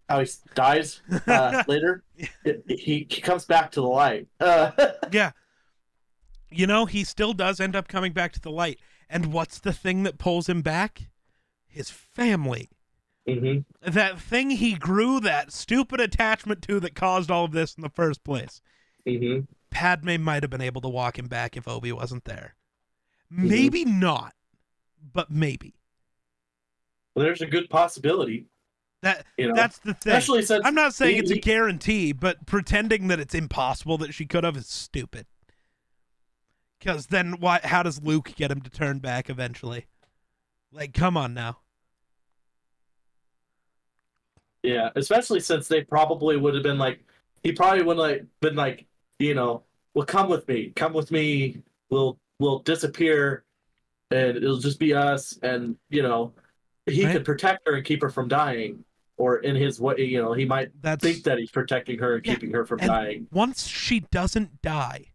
how he dies uh, later. It- he he comes back to the light. Uh, Yeah. You know, he still does end up coming back to the light. And what's the thing that pulls him back? His family. Mhm. That thing he grew that stupid attachment to that caused all of this in the first place. Mhm. Padme might have been able to walk him back if Obi wasn't there. Maybe not, but maybe. there's a good possibility. That You know, that's the thing. especially since I'm not saying he- it's a guarantee, but pretending that it's impossible that she could have is stupid. Because then, why? How does Luke get him to turn back eventually? Like, come on now. Yeah, especially since they probably would have been like, he probably would have like been like, you know, well, come with me, come with me. We'll we'll disappear, and it'll just be us. And you know, he Right. could protect her and keep her from dying, or in his way, you know, he might That's think that he's protecting her and Yeah, keeping her from and- dying. once she doesn't die,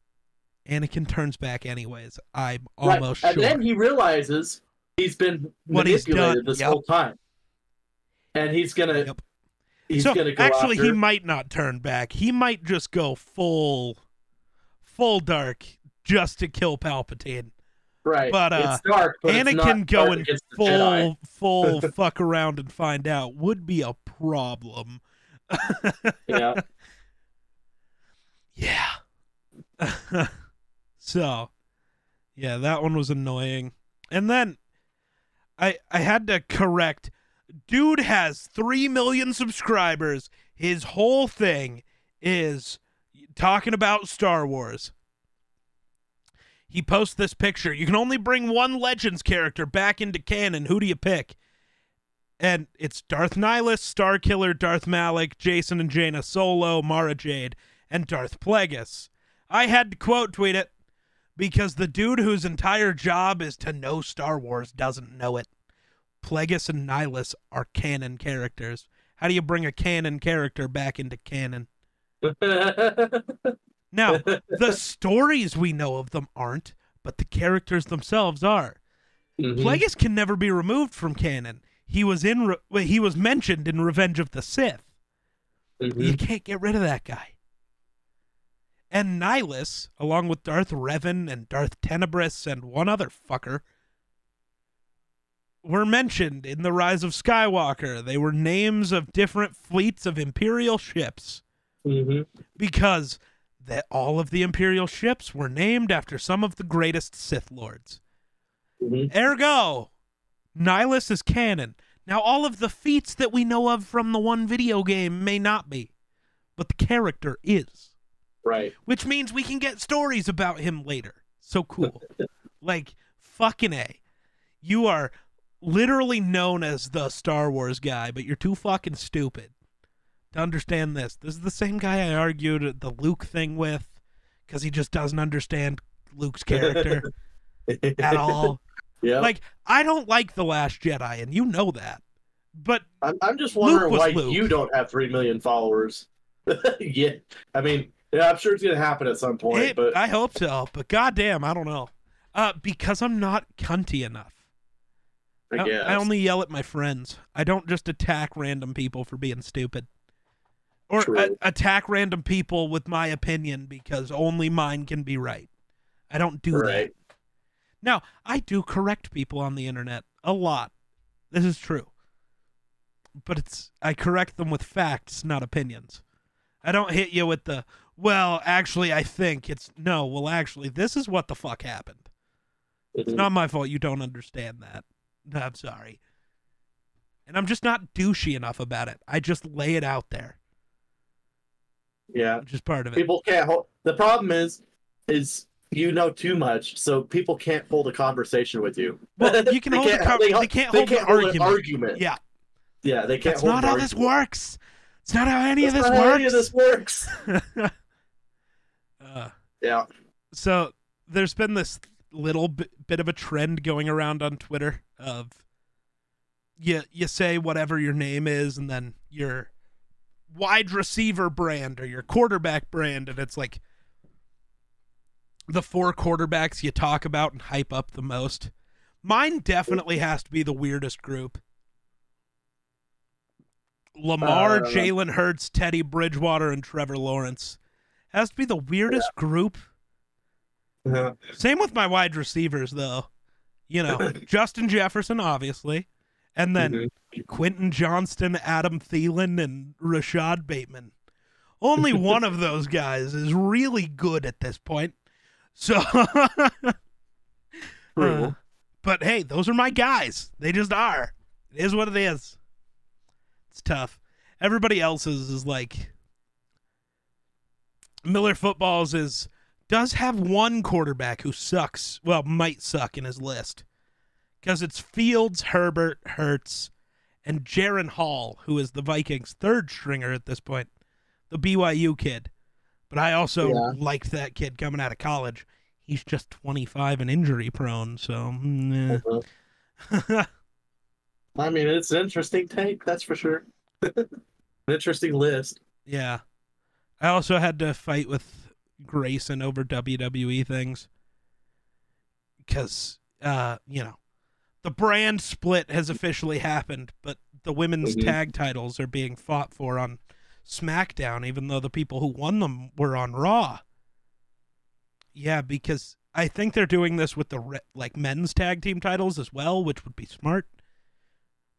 Anakin turns back anyways. I'm Right, almost And sure. then he realizes he's been What manipulated done, this yep. whole time, and he's gonna Yep. He's so gonna go actually, after. he might not turn back. He might just go full, full dark just to kill Palpatine. right, but, uh, it's dark, but it's Anakin dark going against the Jedi. full, full fuck around and find out would be a problem. Yeah. Yeah. so, yeah, that one was annoying. And then I I had to correct dude has 3 million subscribers. His whole thing is talking about Star Wars. He posts this picture. You can only bring one Legends character back into canon. Who do you pick? And it's Darth Nihilus, Starkiller, Darth Malak, Jacen and Jaina Solo, Mara Jade, and Darth Plagueis. I had to quote tweet it because the dude whose entire job is to know Star Wars doesn't know it. Plagueis and Nihilus are canon characters. How do you bring a canon character back into canon? Now, the stories we know of them aren't, but the characters themselves are. Mhm. Plagueis can never be removed from canon. He was in Re- he was mentioned in Revenge of the Sith. Mhm. You can't get rid of that guy. And Nihilus, along with Darth Revan and Darth Tenebrous and one other fucker, were mentioned in The Rise of Skywalker. They were names of different fleets of Imperial ships Mhm. because that all of the Imperial ships were named after some of the greatest Sith lords. Mhm. Ergo, Nihilus is canon. Now, all of the feats that we know of from the one video game may not be, but the character is, Right. which means we can get stories about him later. So cool. like, fucking A. You are literally known as the Star Wars guy, but you're too fucking stupid to understand this. This is the same guy I argued the Luke thing with because he just doesn't understand Luke's character at all. Yeah. Like, I don't like The Last Jedi, and you know that. But I'm, I'm just wondering why Luke. you don't have three million followers. yeah. I mean, yeah, I'm sure it's gonna happen at some point, it, but I hope so. But goddamn, I don't know. Uh, because I'm not cunty enough. I guess. I only yell at my friends. I don't just attack random people for being stupid. Or a- attack random people with my opinion because only mine can be right. I don't do that. right. Now, I do correct people on the internet a lot. This is true. But it's I correct them with facts, not opinions. I don't hit you with the well, actually I think it's no, well actually this is what the fuck happened. It's Mhm. not my fault you don't understand that. I'm sorry. And I'm just not douchey enough about it. I just lay it out there, Yeah. which is part of it. People can't hold. The problem is, is you know too much, so people can't hold a conversation with you. Well, you can They hold a can't- con- they, they can't hold an can't hold argument. argument. Yeah, Yeah, they can't that's not an how this works. It's not how any That's of this not how works. any of this works. uh, Yeah. so there's been this little bit, bit of a trend going around on Twitter of you you say whatever your name is and then your wide receiver brand or your quarterback brand and it's like the four quarterbacks you talk about and hype up the most. Mine definitely has to be the weirdest group. Lamar, Uh, Jalen Hurts, Teddy Bridgewater, and Trevor Lawrence. Has to be the weirdest group. Uh-huh. Same with my wide receivers, though. You know, Justin Jefferson, obviously, and then Mhm. Quentin Johnston, Adam Thielen, and Rashod Bateman. Only one of those guys is really good at this point. So, True. Uh, but hey, those are my guys. They just are. It is what it is. It's tough. Everybody else's is like Miller Footballs is does have one quarterback who sucks. Well, might suck in his list because it's Fields, Herbert, Hurts, and Jaren Hall, who is the Vikings' third stringer at this point, the BYU kid. But I also Yeah. liked that kid coming out of college. He's just 25 and injury prone, so mm, eh. I mean, it's an interesting take, that's for sure. an interesting list. yeah. I also had to fight with Grayson over WWE things because, uh, you know, the brand split has officially happened, but the women's Mhm. tag titles are being fought for on SmackDown, even though the people who won them were on Raw. Yeah, because I think they're doing this with the like men's tag team titles as well, which would be smart.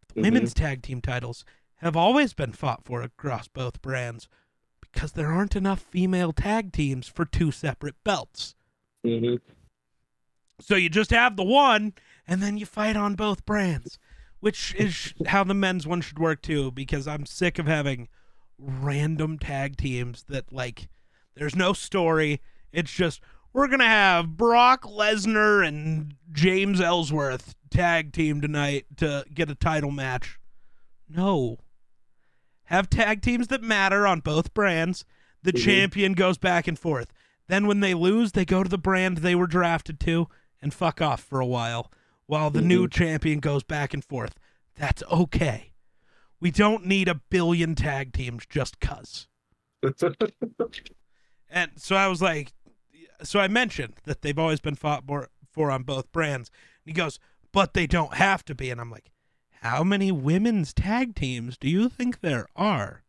The Mhm. women's tag team titles have always been fought for across both brands because there aren't enough female tag teams for two separate belts. Mhm. So you just have the one, and then you fight on both brands, which is how the men's one should work too. Because I'm sick of having random tag teams that like there's no story. It's just we're gonna have Brock Lesnar and James Ellsworth tag team tonight to get a title match. No. Have tag teams that matter on both brands. The Mhm. champion goes back and forth. Then when they lose, they go to the brand they were drafted to and fuck off for a while while the new champion goes back and forth. That's okay. We don't need a billion tag teams just cuz. And so I was like, so I mentioned that they've always been fought for, for on both brands. And he goes, but they don't have to be. And I'm like, how many women's tag teams do you think there are?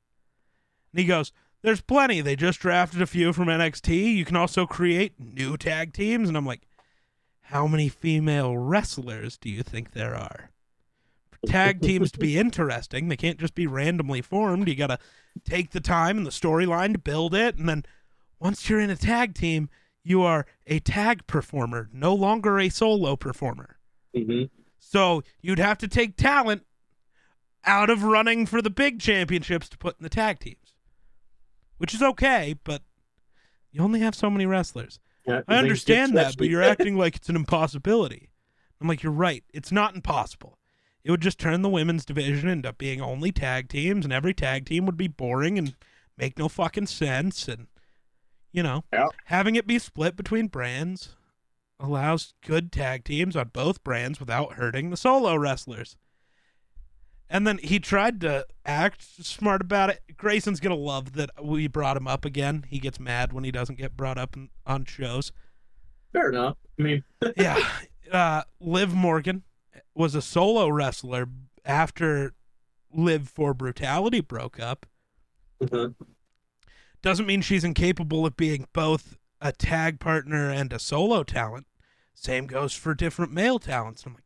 And he goes, there's plenty. They just drafted a few from NXT. You can also create new tag teams. And I'm like, how many female wrestlers do you think there are? For tag teams to be interesting, they can't just be randomly formed. You got to take the time and the storyline to build it. And then once you're in a tag team, you are a tag performer, no longer a solo performer. Mhm. So you'd have to take talent out of running for the big championships to put in the tag teams, which is okay, but you only have so many wrestlers. Yeah, I understand that, but you're acting like it's an impossibility. I'm like, you're right. It's not impossible. It would just turn the women's division into being only tag teams, and every tag team would be boring and make no fucking sense. And, you know, Yeah. having it be split between brands allows good tag teams on both brands without hurting the solo wrestlers. And then he tried to act smart about it. Grayson's going to love that we brought him up again. He gets mad when he doesn't get brought up in, on shows Fair enough. I mean, yeah. Uh, Liv Morgan was a solo wrestler after Live for Brutality broke up. mhm. Doesn't mean she's incapable of being both a tag partner and a solo talent. Same goes for different male talents. I'm like,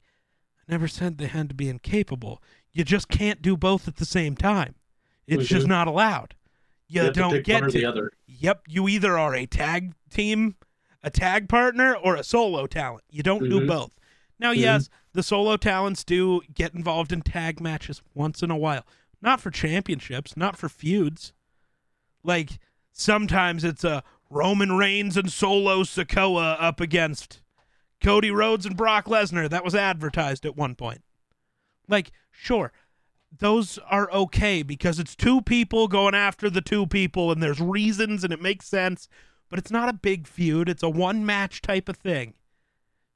I never said they had to be incapable. You just can't do both at the same time. It's just Mhm. not allowed. You, you don't get to. the other. Yep, you either are a tag team, a tag partner, or a solo talent. You don't do Mhm. both. Now, Mhm. yes, the solo talents do get involved in tag matches once in a while. Not for championships, not for feuds. Like sometimes it's a Roman Reigns and Solo Sikoa up against Cody Rhodes and Brock Lesnar. That was advertised at one point. Like, sure, those are okay because it's two people going after the two people and there's reasons and it makes sense, but it's not a big feud. It's a one match type of thing.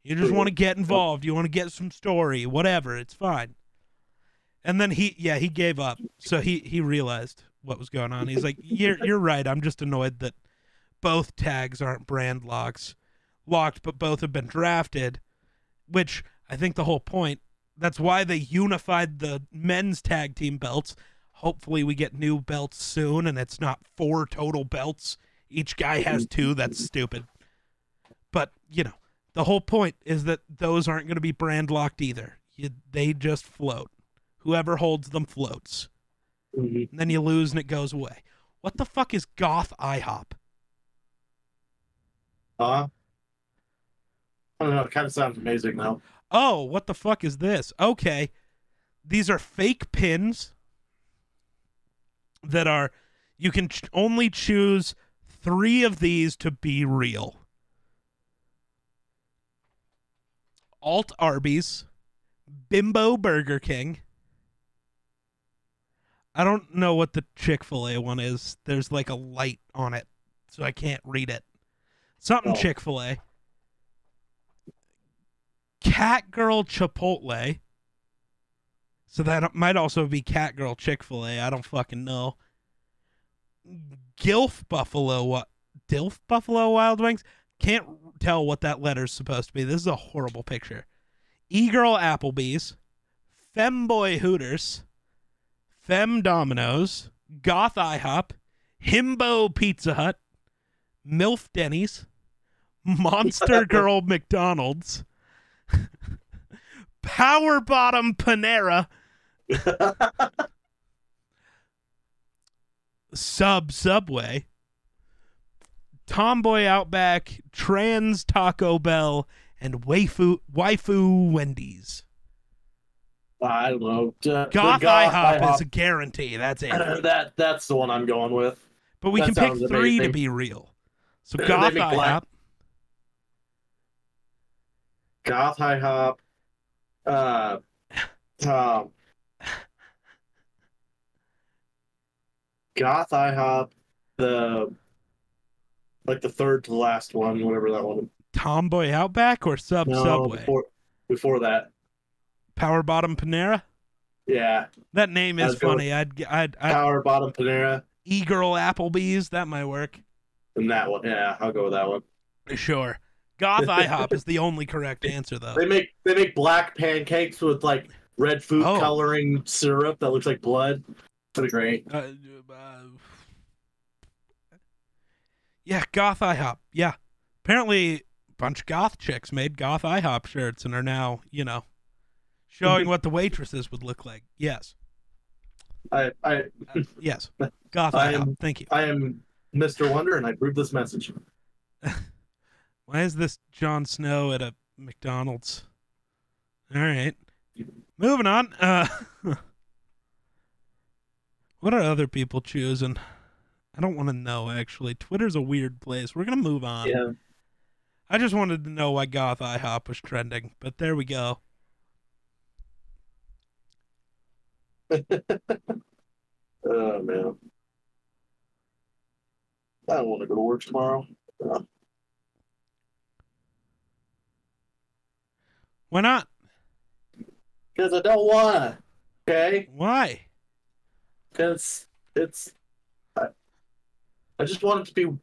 You just want to get involved. You want to get some story, whatever. It's fine. And then he, yeah, he gave up. So he he realized what was going on. He's like, "You're you're right. I'm just annoyed that both tags aren't brand locks locked, but both have been drafted." Which I think the whole point. That's why they unified the men's tag team belts. Hopefully, we get new belts soon, and it's not four total belts. Each guy has two. That's stupid. But you know, the whole point is that those aren't going to be brand locked either. You, they just float. Whoever holds them floats. Mhm. And then you lose and it goes away. What the fuck is goth IHOP? Uh, I don't know. It kind of sounds amazing though. Oh, what the fuck is this? Okay. these are fake pins that are you can ch- only choose three of these to be real. Alt Arby's, Bimbo Burger King. I don't know what the Chick fil A one is. There's like a light on it, so I can't read it. Something Oh. Chick fil A. Cat Girl Chipotle. So that might also be Cat Girl Chick fil A. I don't fucking know. Gilf Buffalo. What? Dilf Buffalo Wild Wings? Can't tell what that letter's supposed to be. This is a horrible picture. E Girl Applebee's. Femboy Hooters. Fem Domino's. Goth IHOP. Himbo Pizza Hut. MILF Denny's. Monster Girl McDonald's. Power Bottom Panera. Sub Subway. Tomboy Outback, Trans Taco Bell, and Waifu Waifu Wendy's. I. D- uh, the Goth, Goth IHOP, is a guarantee. That's it. that that's the one I'm going with. But we that can pick three to be real. So Goth IHOP, black- Goth IHOP. Uh, um, Goth IHOP. The like the third to last one, whatever that one. Tomboy Outback, or Sub No, Subway. before before that. Power Bottom Panera. Yeah, That name is I'd funny. I'd I'd, I'd Power Bottom Panera, E Girl Applebee's. That might work. and that one. Yeah, I'll go with that one. Sure. Goth IHOP is the only correct answer, though. They make they make black pancakes with like red food Oh. coloring syrup that looks like blood. Pretty great. Uh, uh, yeah, Goth IHOP. Yeah. Apparently, a bunch of goth chicks made Goth IHOP shirts and are now, you know, showing what the waitresses would look like. Yes. I I Uh, yes. Goth I IHOP. am- Thank you. I am Mr. Wonder, and I approve this message. Why is this Jon Snow at a McDonald's? All right. Moving on. Uh, what are other people choosing? I don't want to know, actually. Twitter's a weird place. We're going to move on. Yeah. I just wanted to know why Goth IHOP was trending, but there we go. Oh man. I don't want to go to work tomorrow. Why not? Because I don't wanna. Okay? Why? Because it's I, I just want it to be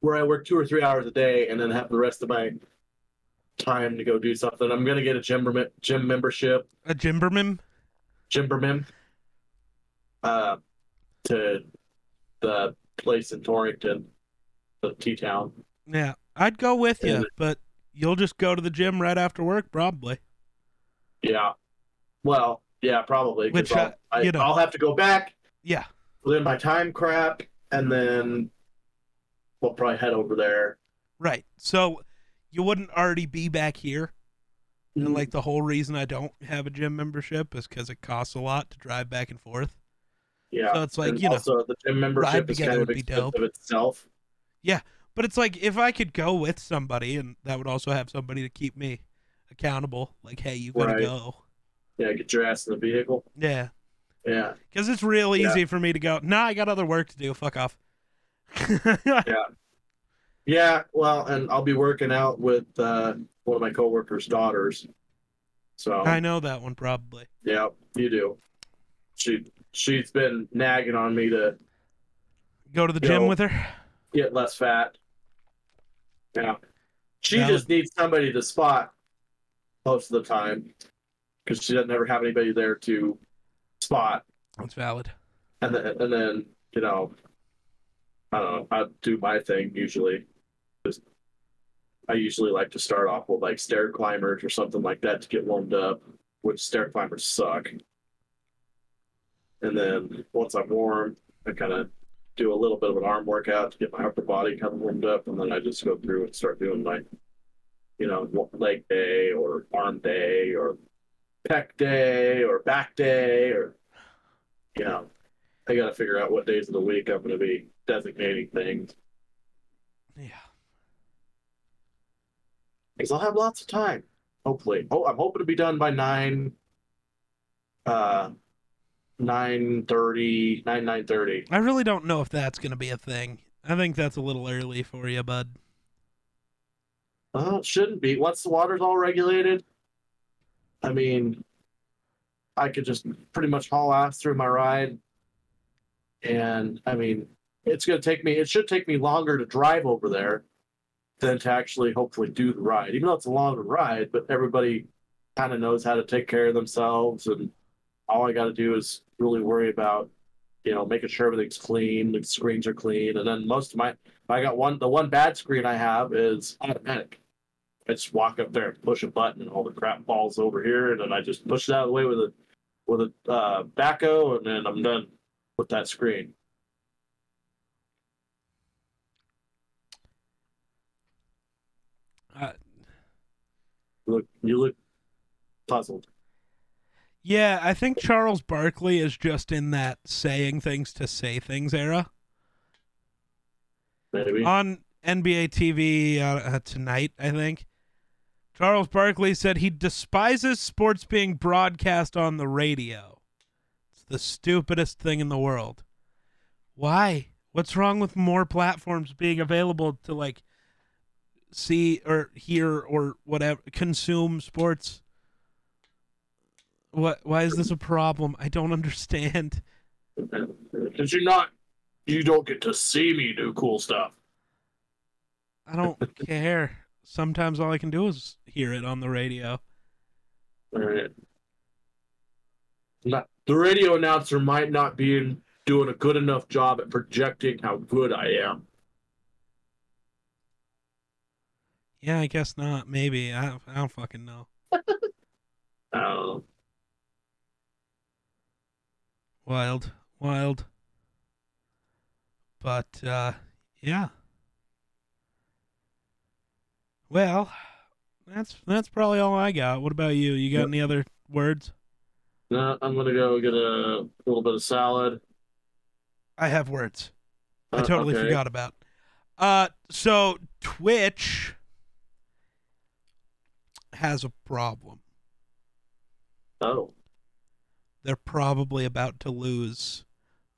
where I work two or three hours a day and then have the rest of my time to go do something. I'm gonna get a gym gym membership, A Jimberman? Gymberman, uh, to the place in Torrington, the T Town. Yeah, I'd go with you, but you'll just go to the gym right after work, probably. Yeah. Well, yeah, probably. Which, I'll, uh, I, you know. I'll have to go back Yeah. within my time crap, and then we'll probably head over there. Right. So you wouldn't already be back here. And like the whole reason I don't have a gym membership is because it costs a lot to drive back and forth. yeah. so it's like, and you know, also the gym membership is kind of expensive itself. But it's like if I could go with somebody and that would also have somebody to keep me accountable, like, hey, you gotta Right. go. Yeah, get your ass in the vehicle. Yeah. Yeah. Because it's real Yeah. easy for me to go, nah, I got other work to do. Fuck off. Yeah, Yeah. well, and I'll be working out with uh, one of my coworkers' daughters. So I know that one probably. yeah, you do. She she's been nagging on me to Go to the gym Yo. with her. Get less fat. Yeah. She Valid. just needs somebody to spot most of the time because she doesn't ever have anybody there to spot. That's valid. And then, and then you know, I don't know. I do my thing usually. Just, I usually like to start off with like stair climbers or something like that to get warmed up, which stair climbers suck. And then once I'm warm, I kind of do a little bit of an arm workout to get my upper body kind of warmed up, and then I just go through and start doing my, you know, leg day or arm day or pec day or back day or you know, I got to figure out what days of the week I'm going to be designating things Yeah. because I'll have lots of time. Hopefully, oh, I'm hoping to be done by nine. Uh, nine thirty, nine nine thirty. I really don't know if that's going to be a thing. I think that's a little early for you, bud. Uh, it shouldn't be. Once the water's all regulated, I mean, I could just pretty much haul ass through my ride. And I mean, it's going to take me, it should take me longer to drive over there than to actually hopefully do the ride. Even though it's a longer ride, but everybody kind of knows how to take care of themselves. And all I got to do is really worry about, you know, making sure everything's clean, the screens are clean. And then most of my, I got one, the one bad screen I have is automatic. I just walk up there and push a button, and all the crap falls over here, and then I just push it out of the way with a with a uh, backhoe, and then I'm done with that screen. Uh, look, you look puzzled. Yeah, I think Charles Barkley is just in that saying things to say things era. Maybe. On NBA TV uh, uh, tonight, I think. Charles Barkley said he despises sports being broadcast on the radio. It's the stupidest thing in the world. Why? What's wrong with more platforms being available to like see or hear or whatever consume sports? What why is this a problem? I don't understand. Did you're not? You don't get to see me do cool stuff. I don't care. Sometimes all I can do is hear it on the radio. All right. Not, the radio announcer might not be in, doing a good enough job at projecting how good I am. Yeah, I guess not. Maybe I I don't fucking know. Uh, Wild, wild. But uh yeah. Well, that's that's probably all I got. What about you? You got Yep. any other words? no, I'm gonna go get a little bit of salad. I have words. I Uh, totally okay. forgot about. Uh so Twitch has a problem. Oh, They're probably about to lose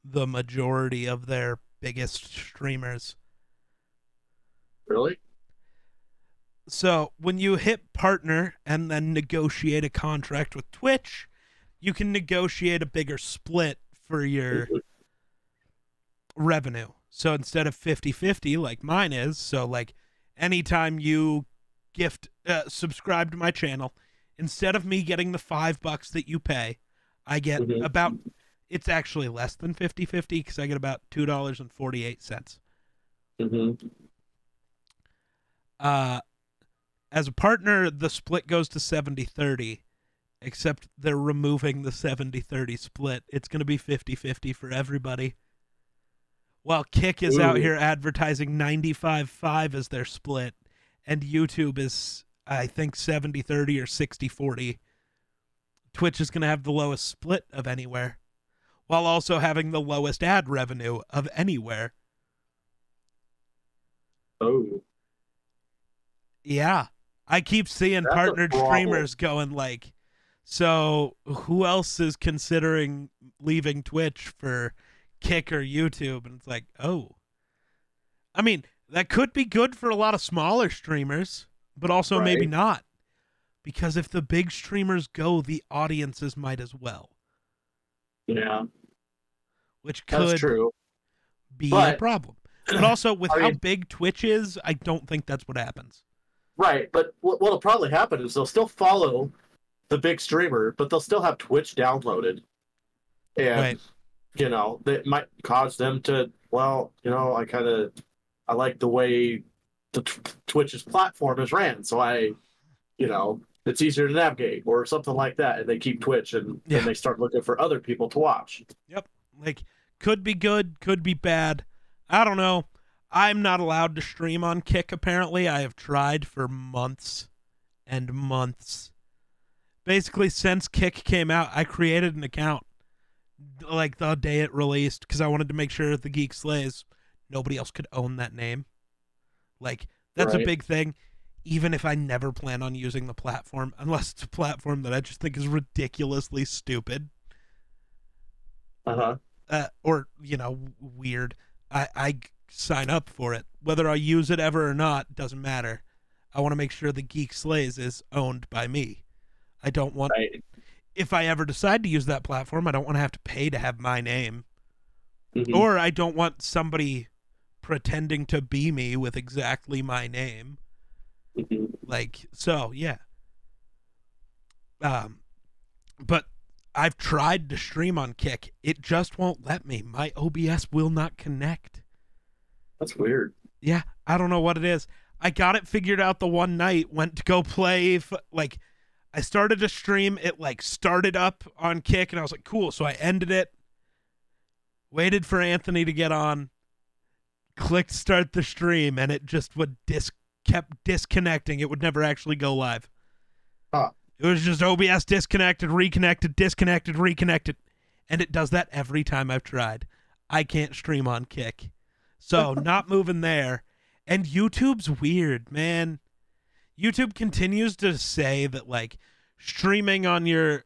the majority of their biggest streamers. really? So when you hit partner and then negotiate a contract with Twitch, you can negotiate a bigger split for your revenue. So instead of 50-50 like mine is, so like anytime you gift uh, subscribe to my channel, instead of me getting the 5 bucks that you pay, I get Mhm. about it's actually less than 50-50 cuz I get about $2.48. Mm-hmm. Uh, as a partner, the split goes to 70 30, except they're removing the 70 30 split. It's going to be 50 50 for everybody. While Kick is out here advertising 95 5 as their split, and YouTube is, I think, 70 30 or 60 40. Twitch is going to have the lowest split of anywhere, while also having the lowest ad revenue of anywhere. Oh, Yeah. I keep seeing That's partnered streamers going like, so who else is considering leaving Twitch for Kick or YouTube? And it's like, oh. I mean, that could be good for a lot of smaller streamers, but also maybe not. Because if the big streamers go, the audiences might as well, yeah, which could true. be a problem. But also, with I how mean- big Twitch is, I don't think that's what happens. Right, but what, what'll probably happen is they'll still follow the big streamer, but they'll still have Twitch downloaded, and Right. you know that might cause them to. Well, you know, I kind of I like the way the t- Twitch's platform is ran, so I, you know, it's easier to navigate or something like that, and they keep Twitch and, Yeah. and they start looking for other people to watch. Yep. Like, could be good, could be bad. I don't know. I'm not allowed to stream on Kick, apparently. I have tried for months and months basically since Kick came out, I created an account like the day it released because I wanted to make sure that the Geek Slays nobody else could own that name. Like that's a big thing. Even if I never plan on using the platform, unless it's a platform that I just think is ridiculously stupid Uh huh. uh, or you know weird, I sign up for it. Whether I use it ever or not doesn't matter. I want to make sure the Geek Slays is owned by me. I don't want Right. if I ever decide to use that platform, I don't want to have to pay to have my name. Mhm. Or I don't want somebody pretending to be me with exactly my name. Like so, yeah. Um but I've tried to stream on Kick. It just won't let me. My OBS will not connect. That's weird. Yeah, I don't know what it is. I got it figured out the one night, went to go play f- like I started to stream, it like started up on Kick and I was like, "Cool." So I ended it. Waited for Anthony to get on. Clicked start the stream and it just would dis kept disconnecting. It would never actually go live. Huh. It was just OBS disconnected, reconnected, disconnected, reconnected. And it does that every time I've tried. I can't stream on Kick. So not moving there. And YouTube's weird, man. YouTube continues to say that like streaming on your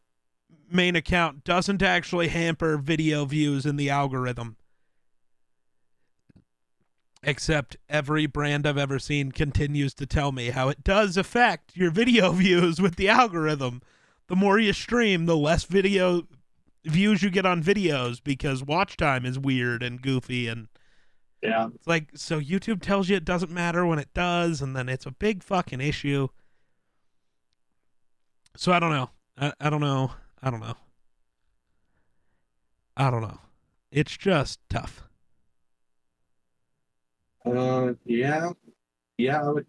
main account doesn't actually hamper video views in the algorithm. Except every brand I've ever seen continues to tell me how it does affect your video views with the algorithm. The more you stream, the less video views you get on videos because watch time is weird and goofy and Yeah. it's like so YouTube tells you it doesn't matter when it does, and then it's a big fucking issue. So I don't know. I, I don't know. I don't know. I don't know. It's just tough. Uh. Yeah. Yeah. I would.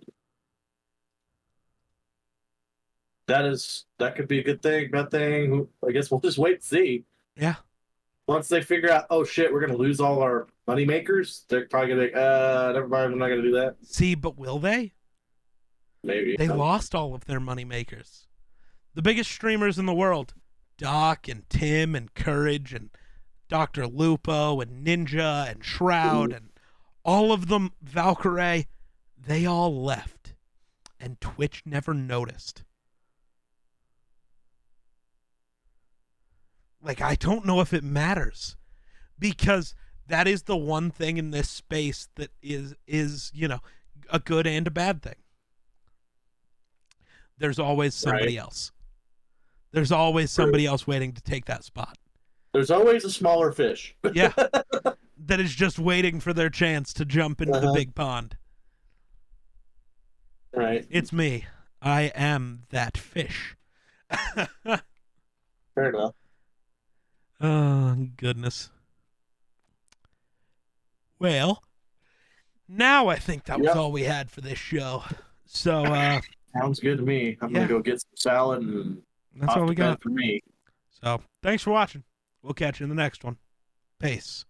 That is that could be a good thing, bad thing. I guess we'll just wait and see. Yeah. Once they figure out, oh shit, we're gonna lose all our money makers, they're probably gonna be uh, never mind, I'm not gonna do that. See, but will they? Maybe. They lost all of their money makers. The biggest streamers in the world, Doc and Tim and Courage and Dr. Lupo and Ninja and Shroud and all of them, Valkyrae, they all left. And Twitch never noticed. Like, I don't know if it matters because that is the one thing in this space that is, is, you know, a good and a bad thing there's always somebody Right. else. There's always somebody else waiting to take that spot. There's always a smaller fish. Yeah. that is just waiting for their chance to jump into the Uh-huh. big pond. right. It's me. I am that fish. Fair enough. oh, goodness. Well, now I think that was all we had for this show. So, uh, Sounds good to me. I'm Yeah. gonna go get some salad and that's off all we got. for me. So, thanks for watching. We'll catch you in the next one. Peace.